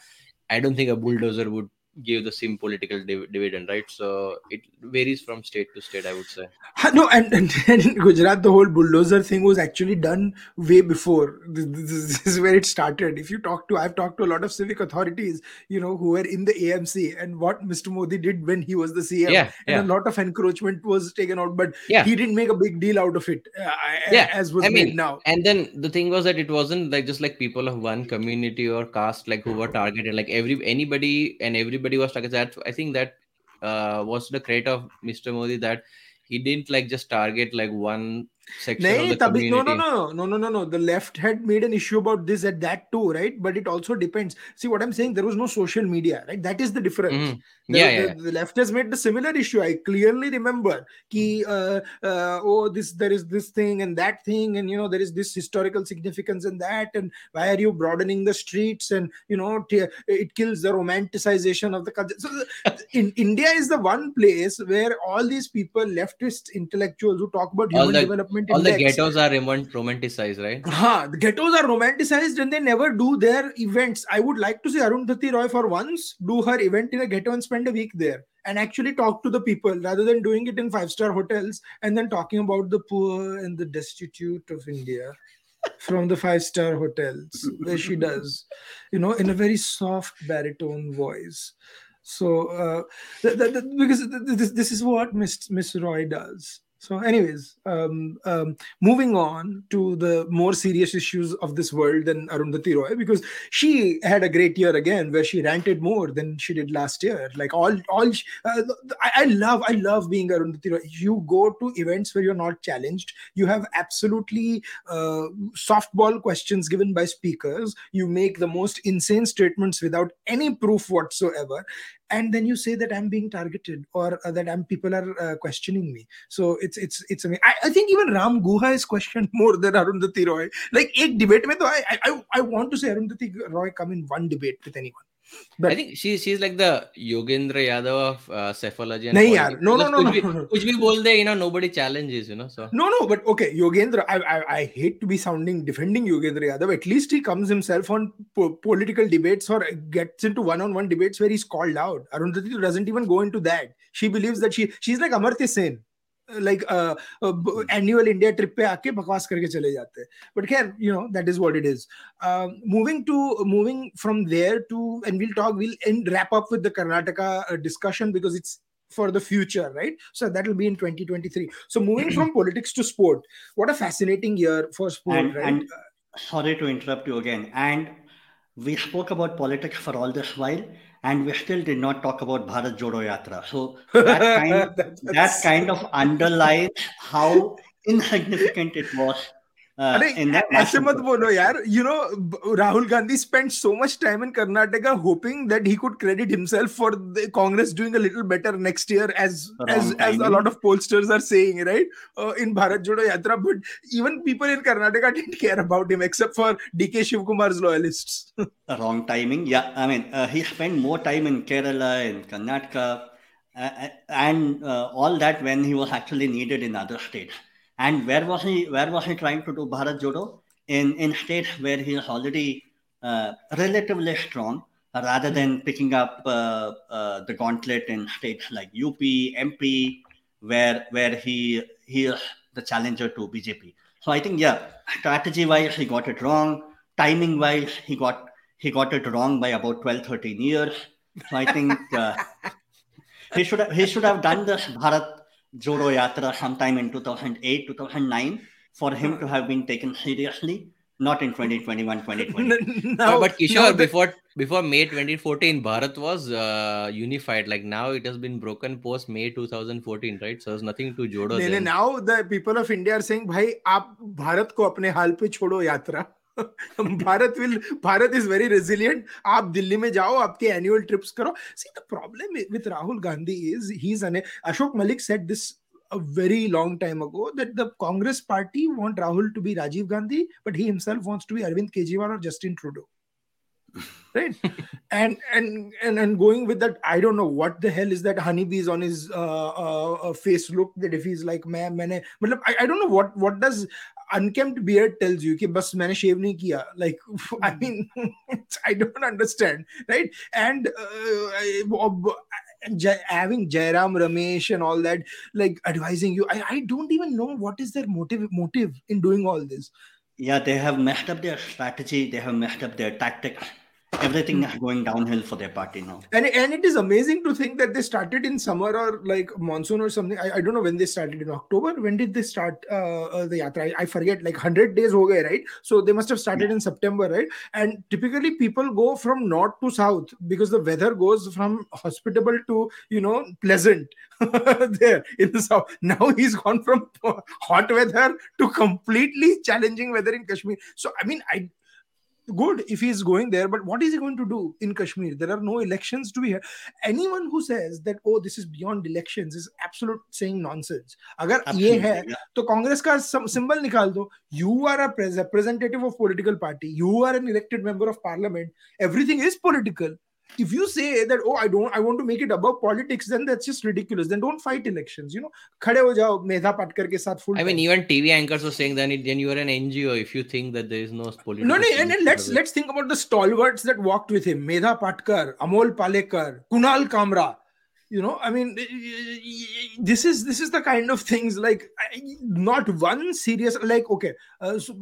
I don't think a bulldozer would give the same political div- dividend, right? So it varies from state to state, I would say. No, and, and, and in Gujarat, the whole bulldozer thing was actually done way before. This, this, this, is where it started. If you talk to, I've talked to a lot of civic authorities, you know, who were in the AMC and what Mr. Modi did when he was the CM. Yeah, and yeah. a lot of encroachment was taken out, but yeah. he didn't make a big deal out of it, uh, yeah. as was I made mean, now. And then the thing was that it wasn't like just like people of one community or caste, like who were targeted, like every anybody and everybody everybody was targeted. That I think that uh, was the credit of Mr. Modi that he didn't like just target like one section of the. No, no, no, no, no, no, no. The left had made an issue about this at that too, right? But it also depends. See what I'm saying? There was no social media, right? That is the difference. Mm-hmm. The, yeah, the, yeah. the, left has made the similar issue. I clearly remember ki, uh, uh, oh, this there is this thing and that thing, and you know there is this historical significance in that, and why are you broadening the streets? And you know t- it kills the romanticization of the country. So in India is the one place where all these people, leftist intellectuals who talk about human development development all index. the ghettos are romanticized right? Huh, the ghettos are romanticized and they never do their events. I would like to see arundhati roy for once do her event in a ghetto and spend a week there and actually talk to the people rather than doing it in five star hotels and then talking about the poor and the destitute of india from the five star hotels where she does you know in a very soft baritone voice. So uh, th- th- th- because this, this is what miss miss roy does so, anyways, um, um, moving on to the more serious issues of this world than Arundhati Roy, because she had a great year again, where she ranted more than she did last year. Like all, all, uh, I, I, love, I love being Arundhati Roy. You go to events where you're not challenged. You have absolutely uh, softball questions given by speakers. You make the most insane statements without any proof whatsoever, and then you say that i'm being targeted or uh, that i'm people are uh, questioning me. So it's it's it's I, I think even ram guha is questioned more than arundhati roy. Like ek debate mein I, I i want to say arundhati roy come in one debate with anyone but, I think she she's like the Yogendra Yadav of uh, psephology. And yaar, no, no, no, no, bhi, no, you know, nobody challenges, you know. So no, no, but okay, Yogendra. I, I, I hate to be sounding defending Yogendra Yadav. At least he comes himself on po- political debates or gets into one-on-one debates where he's called out. Arundhati doesn't even go into that. She believes that she she's like Amartya Sen. Like annual India trip पे आके बकवास करके चले जाते हैं but खैर you know that is what it is moving to moving from there to and will talk will and wrap up with the Karnataka discussion because it's for the future, right? So that will be in 2023. So moving from politics to sport, what a fascinating year for sport, and, right? And, uh, sorry to interrupt you again. And we spoke about politics for all this while, and we still did not talk about Bharat Jodo Yatra. So that kind, that kind of underlines how insignificant it was Uh, अरे in that ऐसे match- मत बोलो यार you know Rahul Gandhi spent so much time in Karnataka hoping that he could credit himself for the Congress doing a little better next year as Wrong as as a timing. lot of pollsters are saying right uh, in Bharat Jodo Yatra but even people in Karnataka didn't care about him except for DK Shivkumar's loyalists wrong timing. Yeah, I mean, uh, he spent more time in Kerala, in Karnataka, uh, and uh, all that when he was actually needed in other states. And where was he? Where was he trying to do Bharat Jodo? In in states where he is already uh, relatively strong, rather than picking up uh, uh, the gauntlet in states like UP, MP, where where he he is the challenger to BJP. So I think yeah, strategy wise he got it wrong. Timing wise he got he got it wrong by about 12, 13 years. So I think uh, he should have, he should have done this Bharat Jodo Yatra sometime in 2008, 2009 for him to have been taken seriously, not in 2021, 2020. now, but now Kishore, the- before before May 2014, Bharat was uh, unified. Like now, it has been broken post May 2014, right? So there's nothing to Jodo. नहीं नहीं then. now the people of India are saying भाई आप भारत को अपने हाल पे छोड़ो यात्रा Bharat will Bharat is very resilient आप दिल्ली में जाओ आपके annual trips करो see the problem with Rahul Gandhi is he's an Ashok Malik said this a very long time ago that the Congress party want Rahul to be Rajiv Gandhi but he himself wants to be Arvind Kejriwal or Justin Trudeau right and and and and going with that i don't know what the hell is that honeybees on his uh, uh, uh, face look that if he's like मैं मैंने मतलब I, I don't know what what does unkempt beard tells you कि बस मैंने shave नहीं किया like I mean I don't understand right and uh, I- Jai- having Jairam Ramesh and all that like advising you I, I don't even know what is their motive motive in doing all this Yeah, they have messed up their strategy. They have messed up their tactics. Everything is going downhill for their party now. and and it is amazing to think that they started in summer or like monsoon or something. I, I don't know when they started in october. When did they start uh, uh, the yatra? I, I forget like 100 days ho right? So they must have started in september right? And typically people go from north to south because the weather goes from hospitable to you know pleasant there in the south. Now he's gone from hot weather to completely challenging weather in kashmir. So i mean i good if he's going there but what is he going to do in kashmir? There are no elections to be had anyone who says that oh this is beyond elections is absolute saying nonsense. Agar ye hai to congress ka symbol nikal do you are a representative of political party you are an elected member of parliament everything is political if you say that oh i don't i want to make it above politics then that's just ridiculous. Then don't fight elections you know. khade ho jao medha patkar ke sath full i mean even tv anchors were saying then then you are an ngo if you think that there is no politics no no and, and let's let's think about the stalwarts that walked with him. Medha patkar amol palekar kunal kamra. You know i mean this is this is the kind of things like not one serious like okay uh, so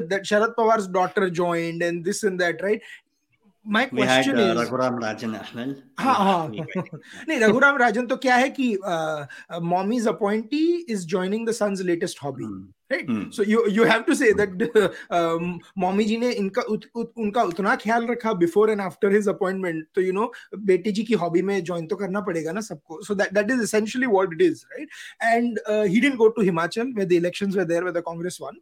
it that sharad pawar's daughter joined and this and that right? My question is Raghuram Rajan Ahmed हाँ हाँ नहीं रघुराम राजन तो क्या है कि mommy's appointee is joining the son's latest hobby right so you you have to say that mommy ji ने इनका उत, उनका उतना ख्याल रखा before and after his appointment तो यू नो बेटी जी की हॉबी में ज्वाइन तो करना पड़ेगा ना सबको so that that is essentially what it is right and he didn't go to Himachal where the elections were there where the Congress won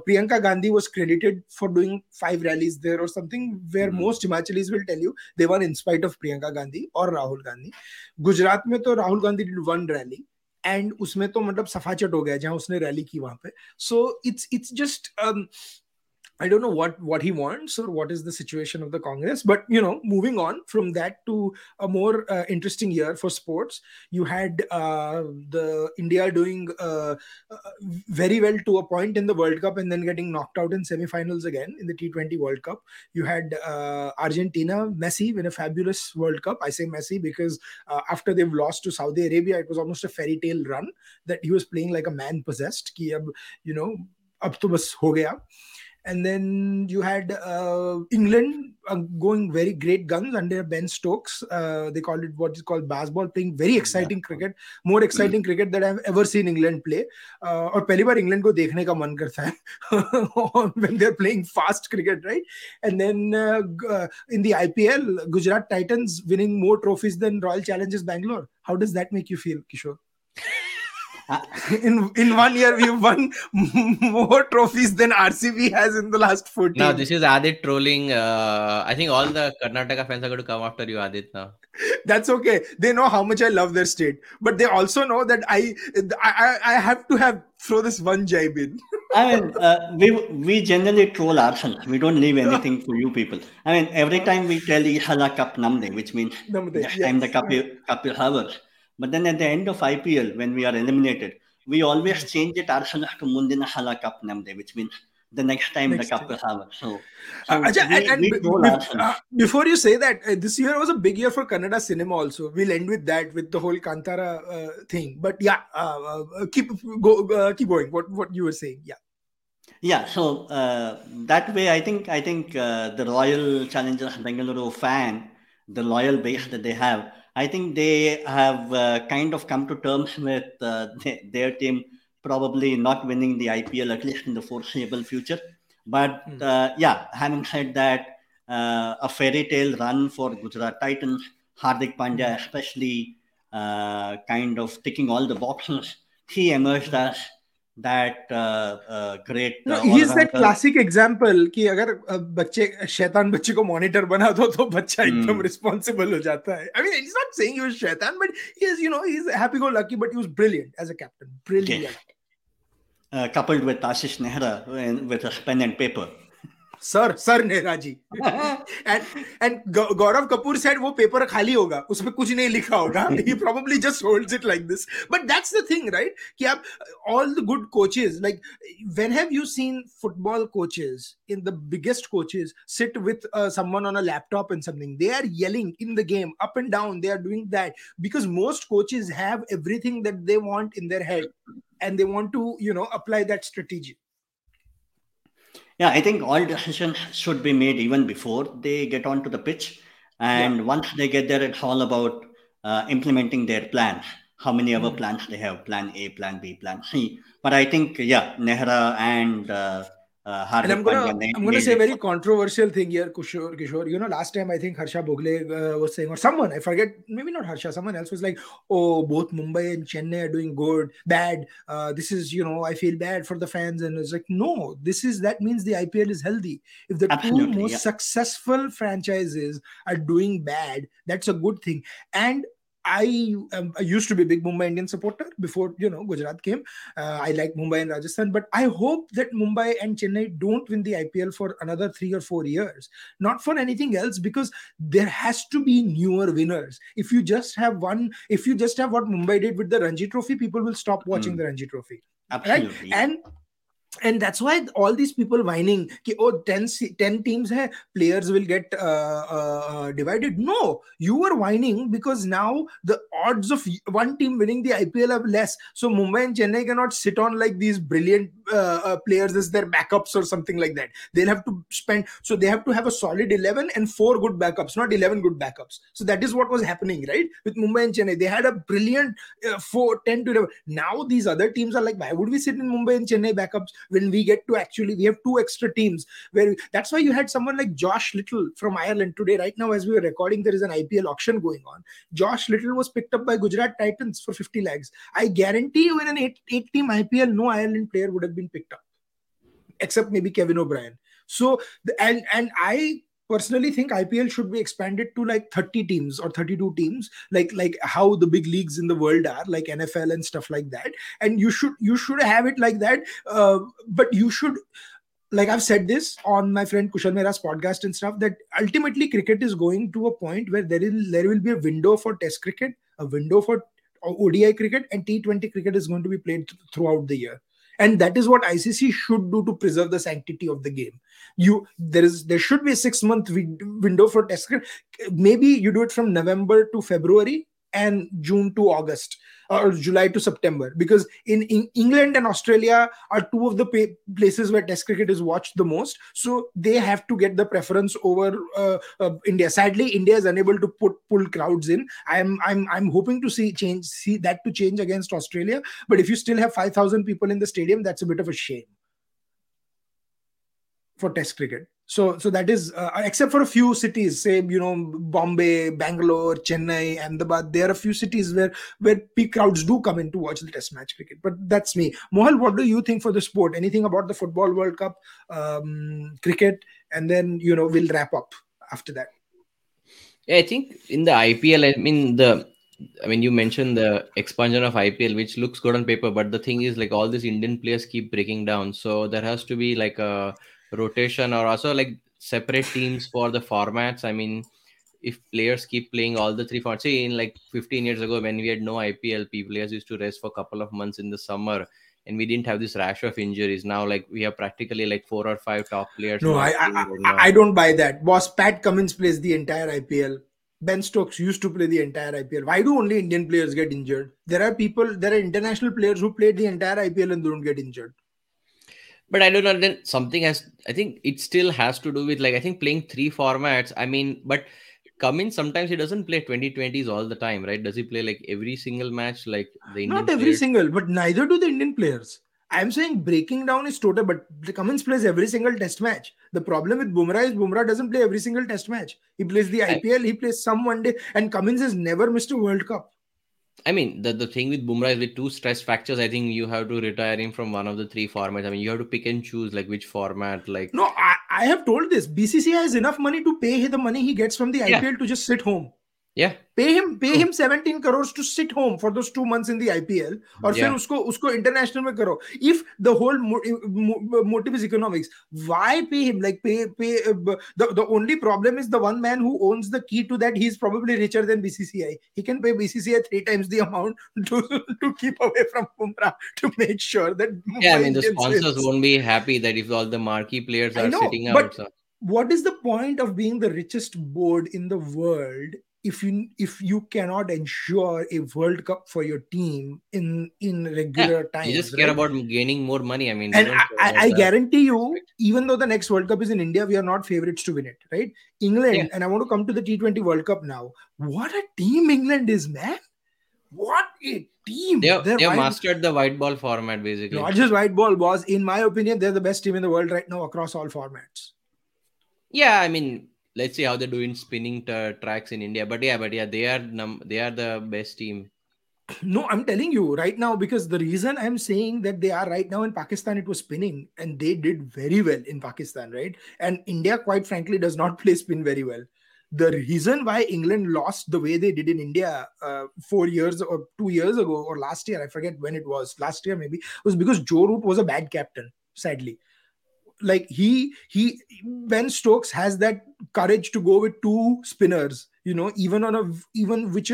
Priyanka Gandhi was credited for doing five rallies there और something where most Himachalis will tell you they won in spite of Priyanka Gandhi और राहुल गांधी गुजरात में तो Rahul Gandhi did one rally and उसमें तो मतलब सफाचट हो गया जहाँ उसने रैली की वहाँ पे। So it's it's just I don't know what what he wants or what is the situation of the Congress, but you know, moving on from that to a more uh, interesting year for sports, you had uh, the India doing uh, uh, very well to a point in the World Cup and then getting knocked out in semi-finals again in the T20 World Cup. You had uh, Argentina, Messi win a fabulous World Cup. I say Messi because uh, after they've lost to Saudi Arabia, it was almost a fairy tale run that he was playing like a man possessed. Ki ab, you know, ab to bas ho gaya and then you had uh, England uh, going very great guns under Ben Stokes. Uh, they called it what is called Bazball, playing very exciting yeah. cricket, more exciting mm. cricket that I've ever seen England play. Uh, first पहली England go को देखने का मन when they're playing fast cricket, right? And then uh, in the IPL, Gujarat Titans winning more trophies than Royal Challengers Bangalore. How does that make you feel, Kishore? in in one year we've won more trophies than RCB has in the last 14. Now this is Aadit trolling. Uh, I think all the Karnataka fans are going to come after you, Aadit. Now that's okay. They know how much I love their state, but they also know that I I, I have to have throw this one jibe in. I mean, uh, we we generally troll ourselves. We don't leave anything for you people. I mean, every time we tell Ee Sala Cup Namde, which means namde, next yes. time the cup, cup will have us. But then at the end of IPL, when we are eliminated, we always change it Arsenal to Mundina Sala Cup Namde, which means the next time next the cup will have it. So, so uh, Ajay, we, and, we be, uh, before you say that, uh, this year was a big year for Kannada cinema. Also, we'll end with that with the whole Kantara uh, thing. But yeah, uh, uh, keep go keep going. What what you were saying? Yeah. Yeah, so that way, I think I think the Royal Challengers Bengaluru fan, the loyal base that they have, I think they have uh, kind of come to terms with uh, their team probably not winning the IPL at least in the foreseeable future. But mm. uh, yeah, having said that, uh, a fairy tale run for Gujarat Titans, Hardik Pandya hmm. especially, uh, kind of ticking all the boxes. He emerged as that uh, uh, great no, uh, he's that classic example कि अगर बच्चे शैतान बच्चे को monitor बना दो तो बच्चा hmm. एकदम रिस्पांसिबल हो जाता है। I mean it's not saying he was शैतान but he is you know he is happy go lucky but he was brilliant as a captain brilliant coupled with Ashish Nehra uh, with a pen and paper. Sir sir Nehra ji. And and Gaurav Kapoor said वो paper खाली होगा उसमें कुछ नहीं लिखा होगा। He probably just holds it like this but that's the thing right कि आप all the good coaches like when have you seen football coaches in the biggest coaches sit with someone on a laptop and something they are yelling in the game up and down they are doing that because most coaches have everything that they want in their head and they want to you know apply that strategy yeah, I think all decisions should be made even before they get onto the pitch. And yeah. once they get there, it's all about uh, implementing their plans. How many other mm-hmm. plans they have? Plan A, Plan B, Plan C. But I think, yeah, Nehra and uh, uh, and I'm gonna I'm gonna say a very controversial thing here, Kishore. Kishore, you know, last time I think Harsha Bhogle uh, was saying, or someone I forget, maybe not Harsha, someone else was like, "Oh, both Mumbai and Chennai are doing good, bad. Uh, this is, you know, I feel bad for the fans." And it's like, no, this is that means the IPL is healthy. If the Absolutely, two most yeah. successful franchises are doing bad, that's a good thing. And I, um, I used to be a big Mumbai Indian supporter before you know Gujarat came. Uh, I like Mumbai and Rajasthan, but I hope that Mumbai and Chennai don't win the IPL for another three or four years. Not for anything else, because there has to be newer winners. If you just have one, if you just have what Mumbai did with the Ranji Trophy, people will stop watching mm. the Ranji Trophy. Absolutely. Right? And and that's why all these people whining ki, oh 10, 10 teams hai, players will get uh, uh, divided. No you were whining because now the odds of one team winning the ipl are less. So mumbai and chennai cannot sit on like these brilliant uh, uh, players as their backups or something like that. They'll have to spend so they have to have a solid 11 and four good backups not 11 good backups. So that is what was happening right? With mumbai and chennai they had a brilliant uh, 4 10 to 11 now these other teams are like why would we sit in mumbai and chennai backups when we get to actually we have two extra teams where that's why you had someone like Josh Little from Ireland today. Right now, as we were recording, there is an IPL auction going on. Josh Little was picked up by Gujarat Titans for 50 lakhs. I guarantee you, in an eight, eight team IPL, no Ireland player would have been picked up, except maybe Kevin O'Brien. So and and I personally think IPL should be expanded to like 30 teams or 32 teams, like like how the big leagues in the world are, like NFL and stuff like that. And you should you should have it like that. Uh, but you should like I've said this on my friend Kushal Mehra's podcast and stuff that ultimately cricket is going to a point where there is there will be a window for Test cricket, a window for ODI cricket, and T20 cricket is going to be played th- throughout the year and that is what icc should do to preserve the sanctity of the game. You there is there should be a six month window for test cricket. Maybe you do it from november to february and June to August or July to September because in, in England and Australia are two of the places where Test cricket is watched the most. So they have to get the preference over uh, uh, India. Sadly, India is unable to put pull crowds in. I'm I'm I'm hoping to see change see that to change against Australia. But if you still have five thousand people in the stadium, that's a bit of a shame for Test cricket. So, so that is uh, except for a few cities, say you know Bombay, Bangalore, Chennai, Ahmedabad. There are a few cities where where peak crowds do come in to watch the Test match cricket. But that's me. Mohal, what do you think for the sport? Anything about the Football World Cup, um, cricket, and then you know we'll wrap up after that. Yeah, I think in the IPL, I mean the I mean, you mentioned the expansion of IPL, which looks good on paper, but the thing is, like, all these Indian players keep breaking down. So there has to be like a rotation or also like separate teams for the formats. I mean, if players keep playing all the three formats, say in like 15 years ago when we had no IPL, players used to rest for a couple of months in the summer and we didn't have this rash of injuries. Now, like we have practically like four or five top players. No, I I, I, I, don't buy that. Boss Pat Cummins plays the entire IPL. Ben Stokes used to play the entire IPL. Why do only Indian players get injured? There are people, there are international players who played the entire IPL and don't get injured but I don't know. Then something has. I think it still has to do with like I think playing three formats. I mean, but Cummins sometimes he doesn't play 2020s all the time, right? Does he play like every single match like the Indian? Not every players? single, but neither do the Indian players. I'm saying breaking down is total, but the Cummins plays every single test match. The problem with Bumrah is Bumrah doesn't play every single test match. He plays the IPL, he plays some one day, and Cummins has never missed a World Cup. I mean, the, the thing with Bumrah is with two stress fractures, I think you have to retire him from one of the three formats. I mean, you have to pick and choose like which format. Like, no, I, I have told this. BCCI has enough money to pay the money he gets from the yeah. IPL to just sit home yeah. Pay him pay him 17 crores to sit home for those two months in the ipl or yeah. usko, usko international mein karo. if the whole motive is economics why pay him? Like pay pay uh, the, the only problem is the one man who owns the key to that he's probably richer than bcci he can pay bcci three times the amount to, to keep away from Bumrah to make sure that yeah i mean the sponsors won't be happy that if all the marquee players are sitting out but- What is the point of being the richest board in the world if you if you cannot ensure a World Cup for your team in in regular yeah, times, you just care about gaining more money. I mean, and I, I, I guarantee you, even though the next World Cup is in India, we are not favorites to win it, right? England, yeah. and I want to come to the T20 World Cup now. What a team England is, man! What a team! They have, they have mastered the white ball format, basically. Not just white ball, boss. In my opinion, they're the best team in the world right now across all formats. Yeah, I mean, let's see how they're doing spinning t- tracks in India. But yeah, but yeah, they are num- they are the best team. No, I'm telling you right now because the reason I'm saying that they are right now in Pakistan, it was spinning and they did very well in Pakistan, right? And India, quite frankly, does not play spin very well. The reason why England lost the way they did in India uh, four years or two years ago or last year, I forget when it was, last year maybe, was because Joe Root was a bad captain, sadly like he he Ben Stokes has that courage to go with two spinners you know even on a even which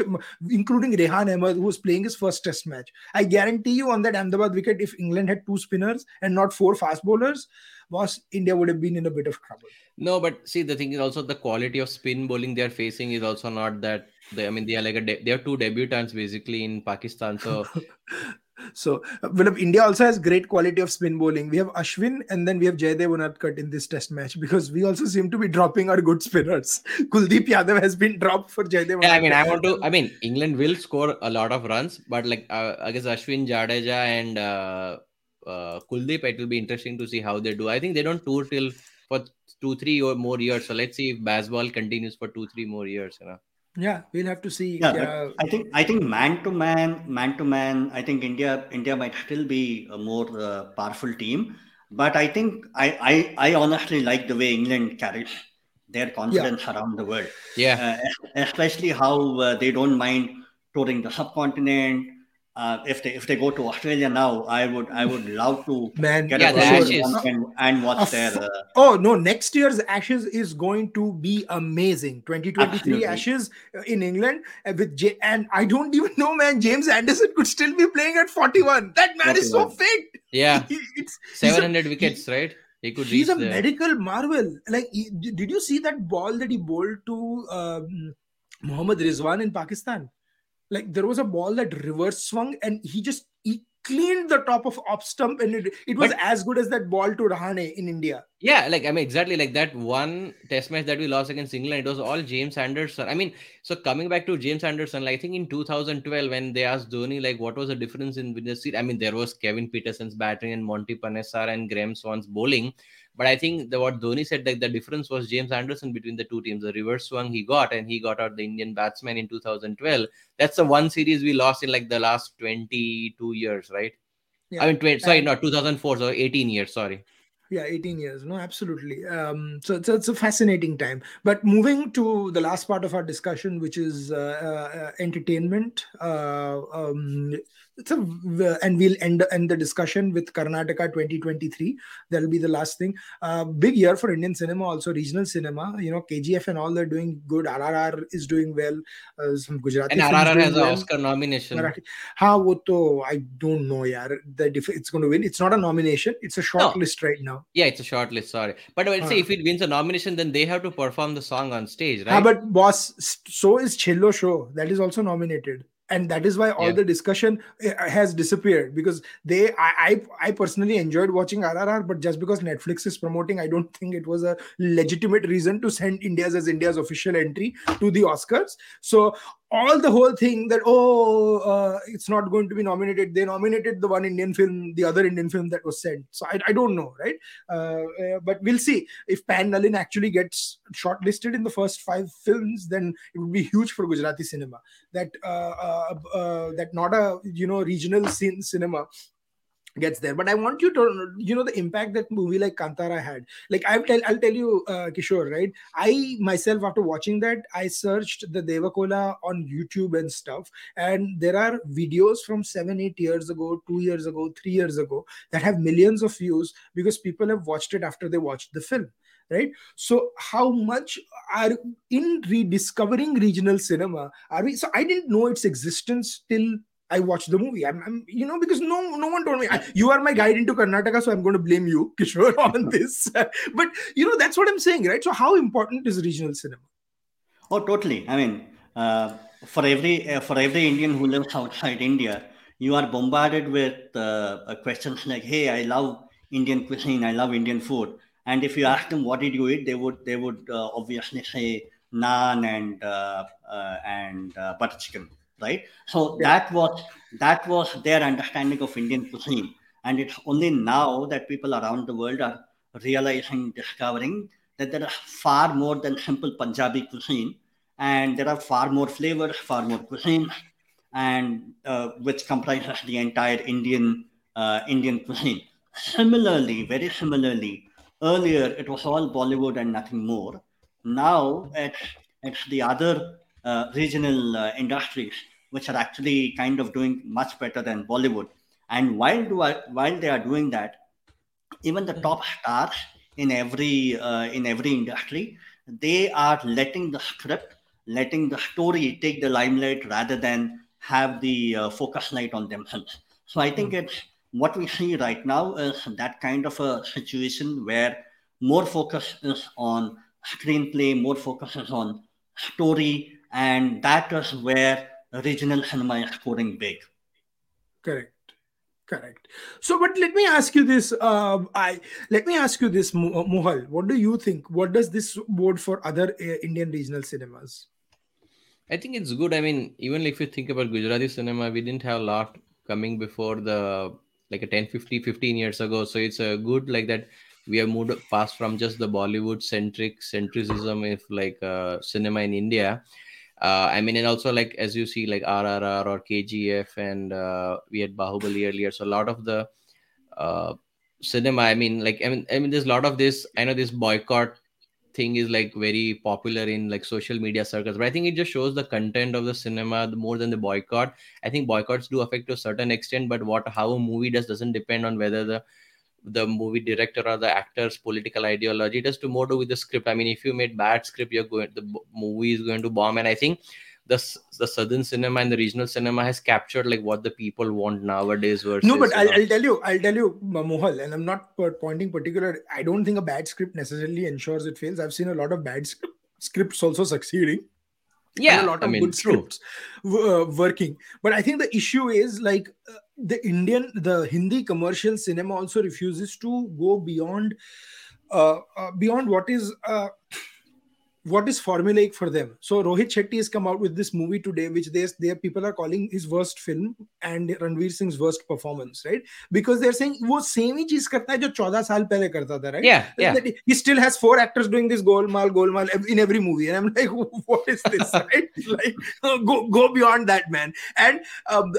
including Rehan Ahmed who was playing his first test match I guarantee you on that Ahmedabad wicket if England had two spinners and not four fast bowlers was India would have been in a bit of trouble. No but see the thing is also the quality of spin bowling they are facing is also not that they, I mean they are like a de- they are two debutants basically in Pakistan so So, well, India also has great quality of spin bowling. We have Ashwin and then we have Jaydev Unadkat in this test match because we also seem to be dropping our good spinners. Kuldeep Yadav has been dropped for Jaydev. Yeah, I mean, I want to. I mean, England will score a lot of runs, but like uh, I guess Ashwin, Jadeja, and uh, uh, Kuldeep, it will be interesting to see how they do. I think they don't tour till for two, three or more years. So let's see if Bazball continues for two, three more years. You know. Yeah, we'll have to see. Yeah, yeah. I think I think man to man, man to man. I think India India might still be a more uh, powerful team, but I think I, I I honestly like the way England carries their confidence yeah. around the world. Yeah, uh, especially how uh, they don't mind touring the subcontinent uh, if they if they go to Australia now, I would I would love to Man, get yeah, a and, and watch their. Uh, oh no! Next year's Ashes is going to be amazing. 2023 absolutely. Ashes uh, in England uh, with J- and I don't even know, man. James Anderson could still be playing at 41. That man 41. is so fit. Yeah, it's 700 a, wickets, he, right? He could. He's a the... medical marvel. Like, he, did you see that ball that he bowled to um, Mohammad Rizwan in Pakistan? Like there was a ball that reverse swung and he just he cleaned the top of off stump and it, it was but, as good as that ball to Rahane in India. Yeah, like I mean exactly like that one test match that we lost against England, it was all James Anderson. I mean, so coming back to James Anderson, like I think in 2012 when they asked Dhoni like what was the difference in the seat, I mean there was Kevin Pietersen's batting and Monty Panesar and Graeme Swann's bowling, But I think the, what Dhoni said, like the difference was James Anderson between the two teams. The reverse swung he got, and he got out the Indian batsman in 2012. That's the one series we lost in like the last 22 years, right? Yeah. I mean, 20, sorry, not 2004, so 18 years. Sorry yeah 18 years no absolutely um, so it's, it's a fascinating time but moving to the last part of our discussion which is uh, uh, entertainment uh, um, it's a and we'll end end the discussion with Karnataka 2023. That'll be the last thing. Uh, big year for Indian cinema, also regional cinema. You know, KGF and all they're doing good. RRR is doing well. Uh, some Gujarati and RRR has an well. Oscar nomination. How wo I don't know, yeah. That if it's going to win, it's not a nomination. It's a short no. list right now. Yeah, it's a short list. Sorry, but let's uh, say if it wins a nomination, then they have to perform the song on stage, right? Ha, but boss, so is Chhello Show. That is also nominated and that is why all yeah. the discussion eh, has disappeared because they I, I, I personally enjoyed watching rrr but just because netflix is promoting i don't think it was a legitimate reason to send india's as india's official entry to the oscars so all the whole thing that oh uh, it's not going to be nominated. They nominated the one indian film the other indian film that was sent. So i, I don't know right? Uh, uh, but we'll see. If pan nalin actually gets shortlisted in the first five films then it would be huge for gujarati cinema. That uh, uh, uh, that not a you know regional cinema gets there. But i want you to you know the impact that movie like kantara had. Like i'll tell i'll tell you uh, kishore right? I myself after watching that i searched the devakola on youtube and stuff. And there are videos from 7 8 years ago 2 years ago 3 years ago that have millions of views because people have watched it after they watched the film right? So how much are in rediscovering regional cinema are we so i didn't know its existence till I watched the movie. I'm, I'm, you know, because no, no one told me. I, you are my guide into Karnataka, so I'm going to blame you, Kishore, on this. but you know, that's what I'm saying, right? So, how important is regional cinema? Oh, totally. I mean, uh, for every uh, for every Indian who lives outside India, you are bombarded with uh, questions like, "Hey, I love Indian cuisine. I love Indian food." And if you ask them what did you eat, they would they would uh, obviously say naan and uh, uh, and butter chicken right? So yeah. that was that was their understanding of Indian cuisine, and it's only now that people around the world are realizing, discovering that there is far more than simple Punjabi cuisine, and there are far more flavors, far more cuisines, and uh, which comprises the entire Indian uh, Indian cuisine. Similarly, very similarly, earlier it was all Bollywood and nothing more. Now it's it's the other uh, regional uh, industries which are actually kind of doing much better than Bollywood. And while do I, while they are doing that, even the top stars in every uh, in every industry, they are letting the script, letting the story take the limelight rather than have the uh, focus light on themselves. So I think mm. it's what we see right now is that kind of a situation where more focus is on screenplay, more focus is on story, and that is where regional cinema is scoring big. Correct. Correct. So, but let me ask you this. Uh, I let me ask you this, Mohal. What do you think? What does this board for other uh, Indian regional cinemas? I think it's good. I mean, even if you think about Gujarati cinema, we didn't have a lot coming before the like a 10, 50, 15 years ago. So it's a good like that we have moved past from just the Bollywood centric centricism of like uh, cinema in India uh, I mean, and also like as you see, like RRR or KGF, and uh, we had Bahubali earlier. So a lot of the uh, cinema. I mean, like I mean, I mean, there's a lot of this. I know this boycott thing is like very popular in like social media circles, but I think it just shows the content of the cinema more than the boycott. I think boycotts do affect to a certain extent, but what how a movie does doesn't depend on whether the the movie director or the actor's political ideology. It has to more do with the script. I mean, if you made bad script, you're going the movie is going to bomb. And I think the the southern cinema and the regional cinema has captured like what the people want nowadays. Versus, no, but I'll, I'll, tell you, I'll tell you, Mohal, and I'm not pointing particular. I don't think a bad script necessarily ensures it fails. I've seen a lot of bad scripts also succeeding yeah a lot of I mean, good scripts uh, working but i think the issue is like uh, the indian the hindi commercial cinema also refuses to go beyond uh, uh beyond what is uh, what is formulaic for them? So rohit shetty has come out with this movie today which they, they people are calling his worst film and ranveer singh's worst performance right? Because they're saying wo same hi karta hai jo 14 saal pehle karta tha right? Yeah, yeah. He, still has four actors doing this golmal golmal in every movie. And i'm like what is this right? Like go go beyond that man. And um,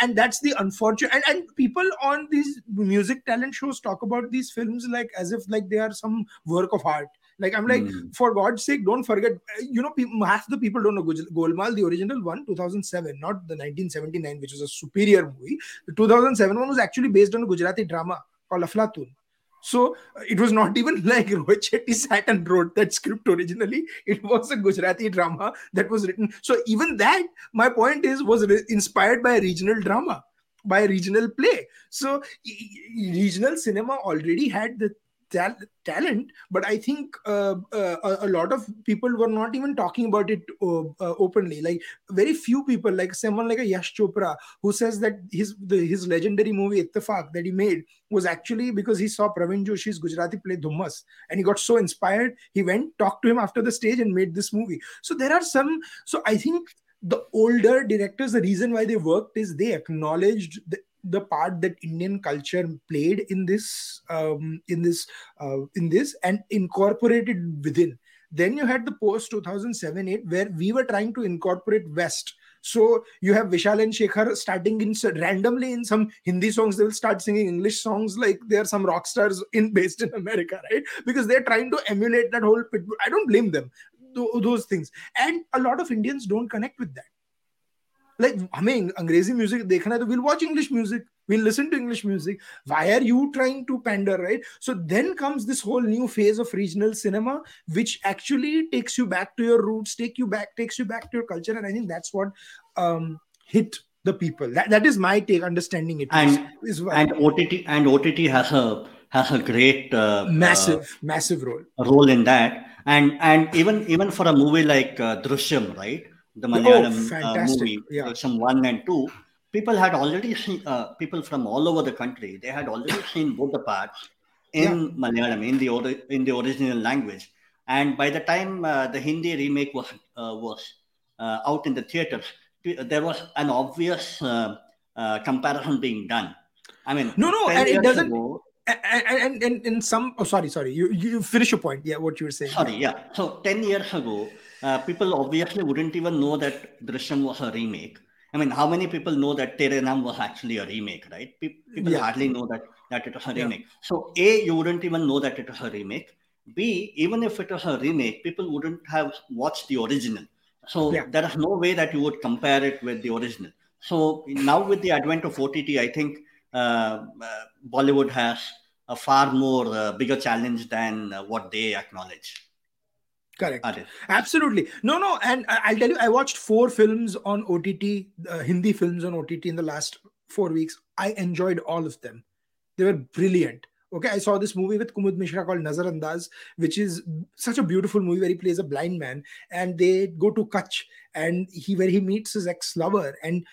and that's the unfortunate and, and people on these music talent shows talk about these films like as if like they are some work of art like I'm like, mm. for God's sake, don't forget. You know, people, half the people don't know Golmaal, the original one, 2007, not the 1979, which was a superior movie. The 2007 one was actually based on a Gujarati drama called Aflatun. So it was not even like Rohit Shetty sat and wrote that script originally. It was a Gujarati drama that was written. So even that, my point is, was inspired by a regional drama, by a regional play. So regional cinema already had the tal- talent but i think uh, uh, a, lot of people were not even talking about it uh, uh, openly. Like very few people like someone like a yash chopra who says that his the, his legendary movie Ittifaq that he made was actually because he saw praveen joshi's gujarati play dhummas and he got so inspired he went talked to him after the stage and made this movie. So there are some so i think the older directors the reason why they worked is they acknowledged the the part that Indian culture played in this um, in this uh, in this and incorporated within. Then you had the post 2007 8 where we were trying to incorporate West. So you have Vishal and Shekhar starting in randomly in some Hindi songs. They will start singing English songs like they are some rock stars in based in America, right? Because they're trying to emulate that whole. I don't blame them. Those things, and a lot of Indians don't connect with that like हमें अंग्रेजी music देखना है तो we'll watch English music we'll listen to English music why are you trying to pander right so then comes this whole new phase of regional cinema which actually takes you back to your roots take you back takes you back to your culture and I think that's what um, hit the people that, that is my take understanding it and is, is and OTT and OTT has a has a great uh, massive uh, massive role role in that and and even even for a movie like uh, Drishyam right The Malayalam oh, uh, movie, yeah. some one and two, people had already seen, uh, people from all over the country, they had already seen both the parts in yeah. Malayalam, in the, in the original language. And by the time uh, the Hindi remake was, uh, was uh, out in the theaters, there was an obvious uh, comparison being done. I mean, no, no, and it doesn't. Ago, and, and, and, in some, oh, sorry, sorry, you, you finish your point. Yeah, what you were saying. Sorry, yeah. So 10 years ago, uh, people obviously wouldn't even know that Drishyam was a remake. I mean, how many people know that Tere Naam was actually a remake, right? People yeah. hardly know that, that it was a remake. Yeah. So, A, you wouldn't even know that it was a remake. B, even if it was a remake, people wouldn't have watched the original. So, yeah. there is no way that you would compare it with the original. So, now with the advent of OTT, I think uh, uh, Bollywood has a far more uh, bigger challenge than uh, what they acknowledge. Correct. Absolutely. No, no. And I'll tell you, I watched four films on OTT, uh, Hindi films on OTT in the last four weeks. I enjoyed all of them. They were brilliant. Okay, I saw this movie with Kumud Mishra called Nazar Andaz, which is such a beautiful movie where he plays a blind man, and they go to Kutch, and he where he meets his ex lover, and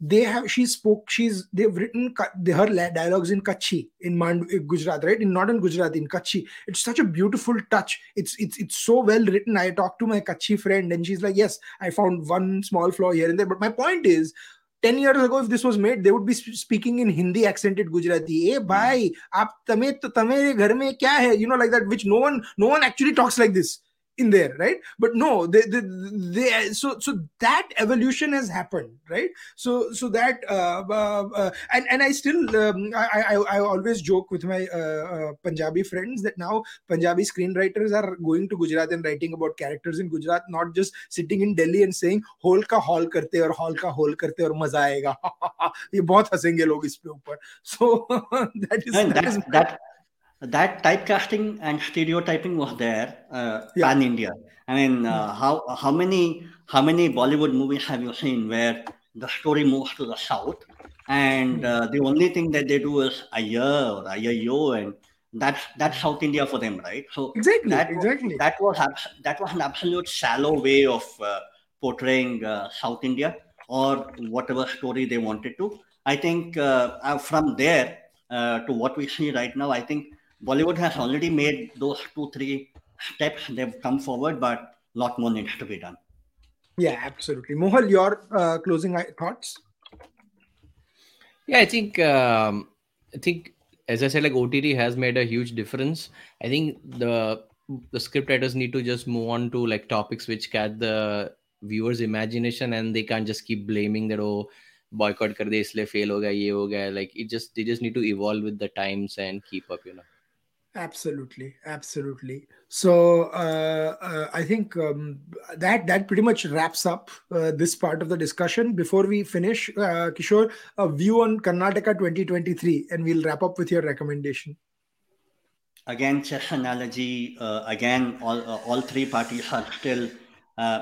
they have she spoke she's they've written her dialogues in Kutchi in Mand, Gujarat right? In not in Gujarat in Kutchi. It's such a beautiful touch. It's it's it's so well written. I talked to my Kutchi friend and she's like yes I found one small flaw here and there. But my point is 10 years ago if this was made they would be speaking in Hindi accented Gujarati. Hey bhai aap tame to tamere ghar mein kya hai? You know like that which no one no one actually talks like this in there right? But no they, they, they so so that evolution has happened right? So so that uh, uh, uh, and and i still um, I, I i always joke with my uh, uh, punjabi friends that now punjabi screenwriters are going to gujarat and writing about characters in gujarat not just sitting in delhi and saying hole ka hall karte or hall ka hole karte or maza aayega. Ye bahut hasenge log is pe upar. So that is that, that is that that typecasting and stereotyping was there uh, yeah. pan India. I mean, uh, hmm. how how many how many Bollywood movies have you seen where the story moves to the south, and uh, the only thing that they do is ayah or ayayo, and that's that's South India for them, right? So exactly, that exactly. Was, that was that was an absolute shallow way of uh, portraying uh, South India or whatever story they wanted to. I think uh, from there to what we see right now, I think Bollywood has already made those two, three steps. They've come forward, but a lot more needs to be done. Yeah, absolutely. Mohal, your uh, closing thoughts? Yeah, I think um, I think as I said, like OTT has made a huge difference. I think the the script writers need to just move on to like topics which catch the viewers' imagination, and they can't just keep blaming that oh boycott kar de isliye fail ho gaya, ye ho gaya. Like it just they just need to evolve with the times and keep up, you know. Absolutely, absolutely. So uh, uh, I think um, that that pretty much wraps up uh, this part of the discussion. Before we finish, uh, Kishore, a view on Karnataka 2023, and we'll wrap up with your recommendation. Again, chess analogy. Uh, again, all uh, all three parties are still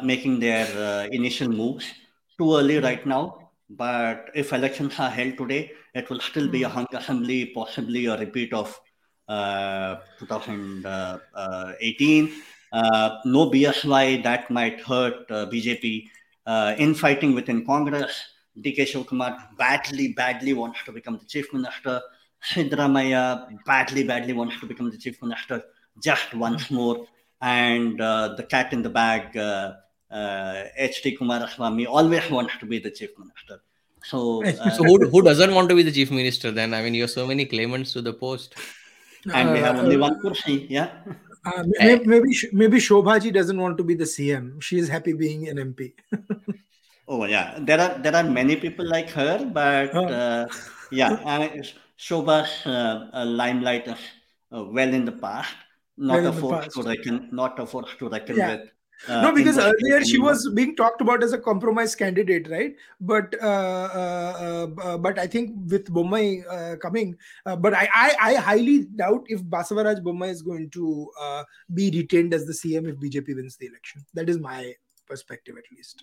making their initial moves. Too early hmm. right now, but if elections are held today, it will still be a hmm. hung assembly, possibly a repeat of 2018. Uh, no BSY that might hurt uh, BJP. infighting within Congress, DK Shivakumar badly, badly wants to become the chief minister. Siddaramaiah badly, badly wants to become the chief minister just once more. And uh, the cat in the bag, uh, uh. Kumaraswamy, always wants to be the chief minister. So, so who, who doesn't want to be the chief minister then? I mean, you have so many claimants to the post and we have only uh, one kursi. Yeah. Uh, maybe maybe Shobhaji doesn't want to be the CM. She is happy being an MP. oh yeah, there are there are many people like her, but oh. uh, yeah, I Shobha's uh, limelight is uh, well in the past. Not well a force to reckon, not a force to reckon yeah. with. Uh, no, because earlier she was being talked about as a compromise candidate, right? But uh, uh, uh but I think with Bommai uh, coming, uh, but I, I, I highly doubt if Basavaraj Bommai is going to be retained as the CM if BJP wins the election. That is my perspective, at least.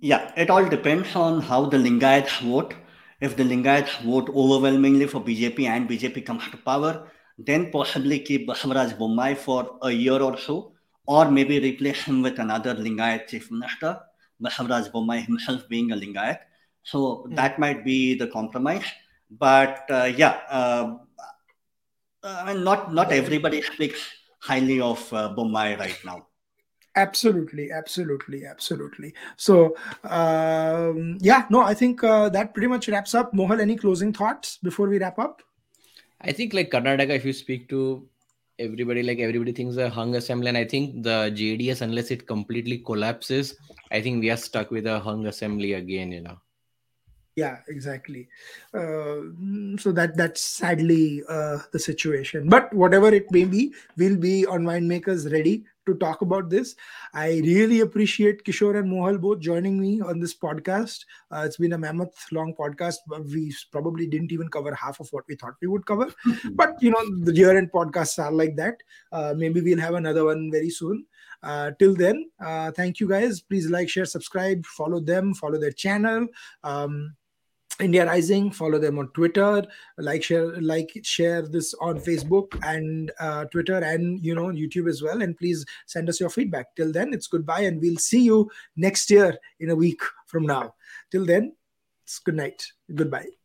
Yeah, it all depends on how the Lingayats vote. If the Lingayats vote overwhelmingly for BJP and BJP comes to power, then possibly keep Basavaraj Bommai for a year or so or maybe replace him with another Lingayat chief minister, Basavaraj Bommai himself being a Lingayat. So mm. that might be the compromise. But uh, yeah, uh, uh, not not everybody speaks highly of uh, Bommai right now. Absolutely, absolutely, absolutely. So um, yeah, no, I think uh, that pretty much wraps up. Mohal, any closing thoughts before we wrap up? I think like Karnataka, if you speak to everybody like everybody thinks a hung assembly and i think the jds unless it completely collapses i think we are stuck with a hung assembly again you know. Yeah exactly. Uh, so that that's sadly uh, the situation. But whatever it may be we'll be on Mindmakers ready to talk about this. I really appreciate kishore and mohal both joining me on this podcast. Uh, it's been a mammoth long podcast but we probably didn't even cover half of what we thought we would cover. But you know the year end podcasts are like that. Uh, maybe we'll have another one very soon. Uh, till then uh, thank you guys. Please like share subscribe follow them follow their channel. Um, India Rising. Follow them on Twitter. Like share like share this on Facebook and uh, Twitter and you know YouTube as well. And please send us your feedback. Till then, it's goodbye, and we'll see you next year in a week from now. Till then, it's good night. Goodbye.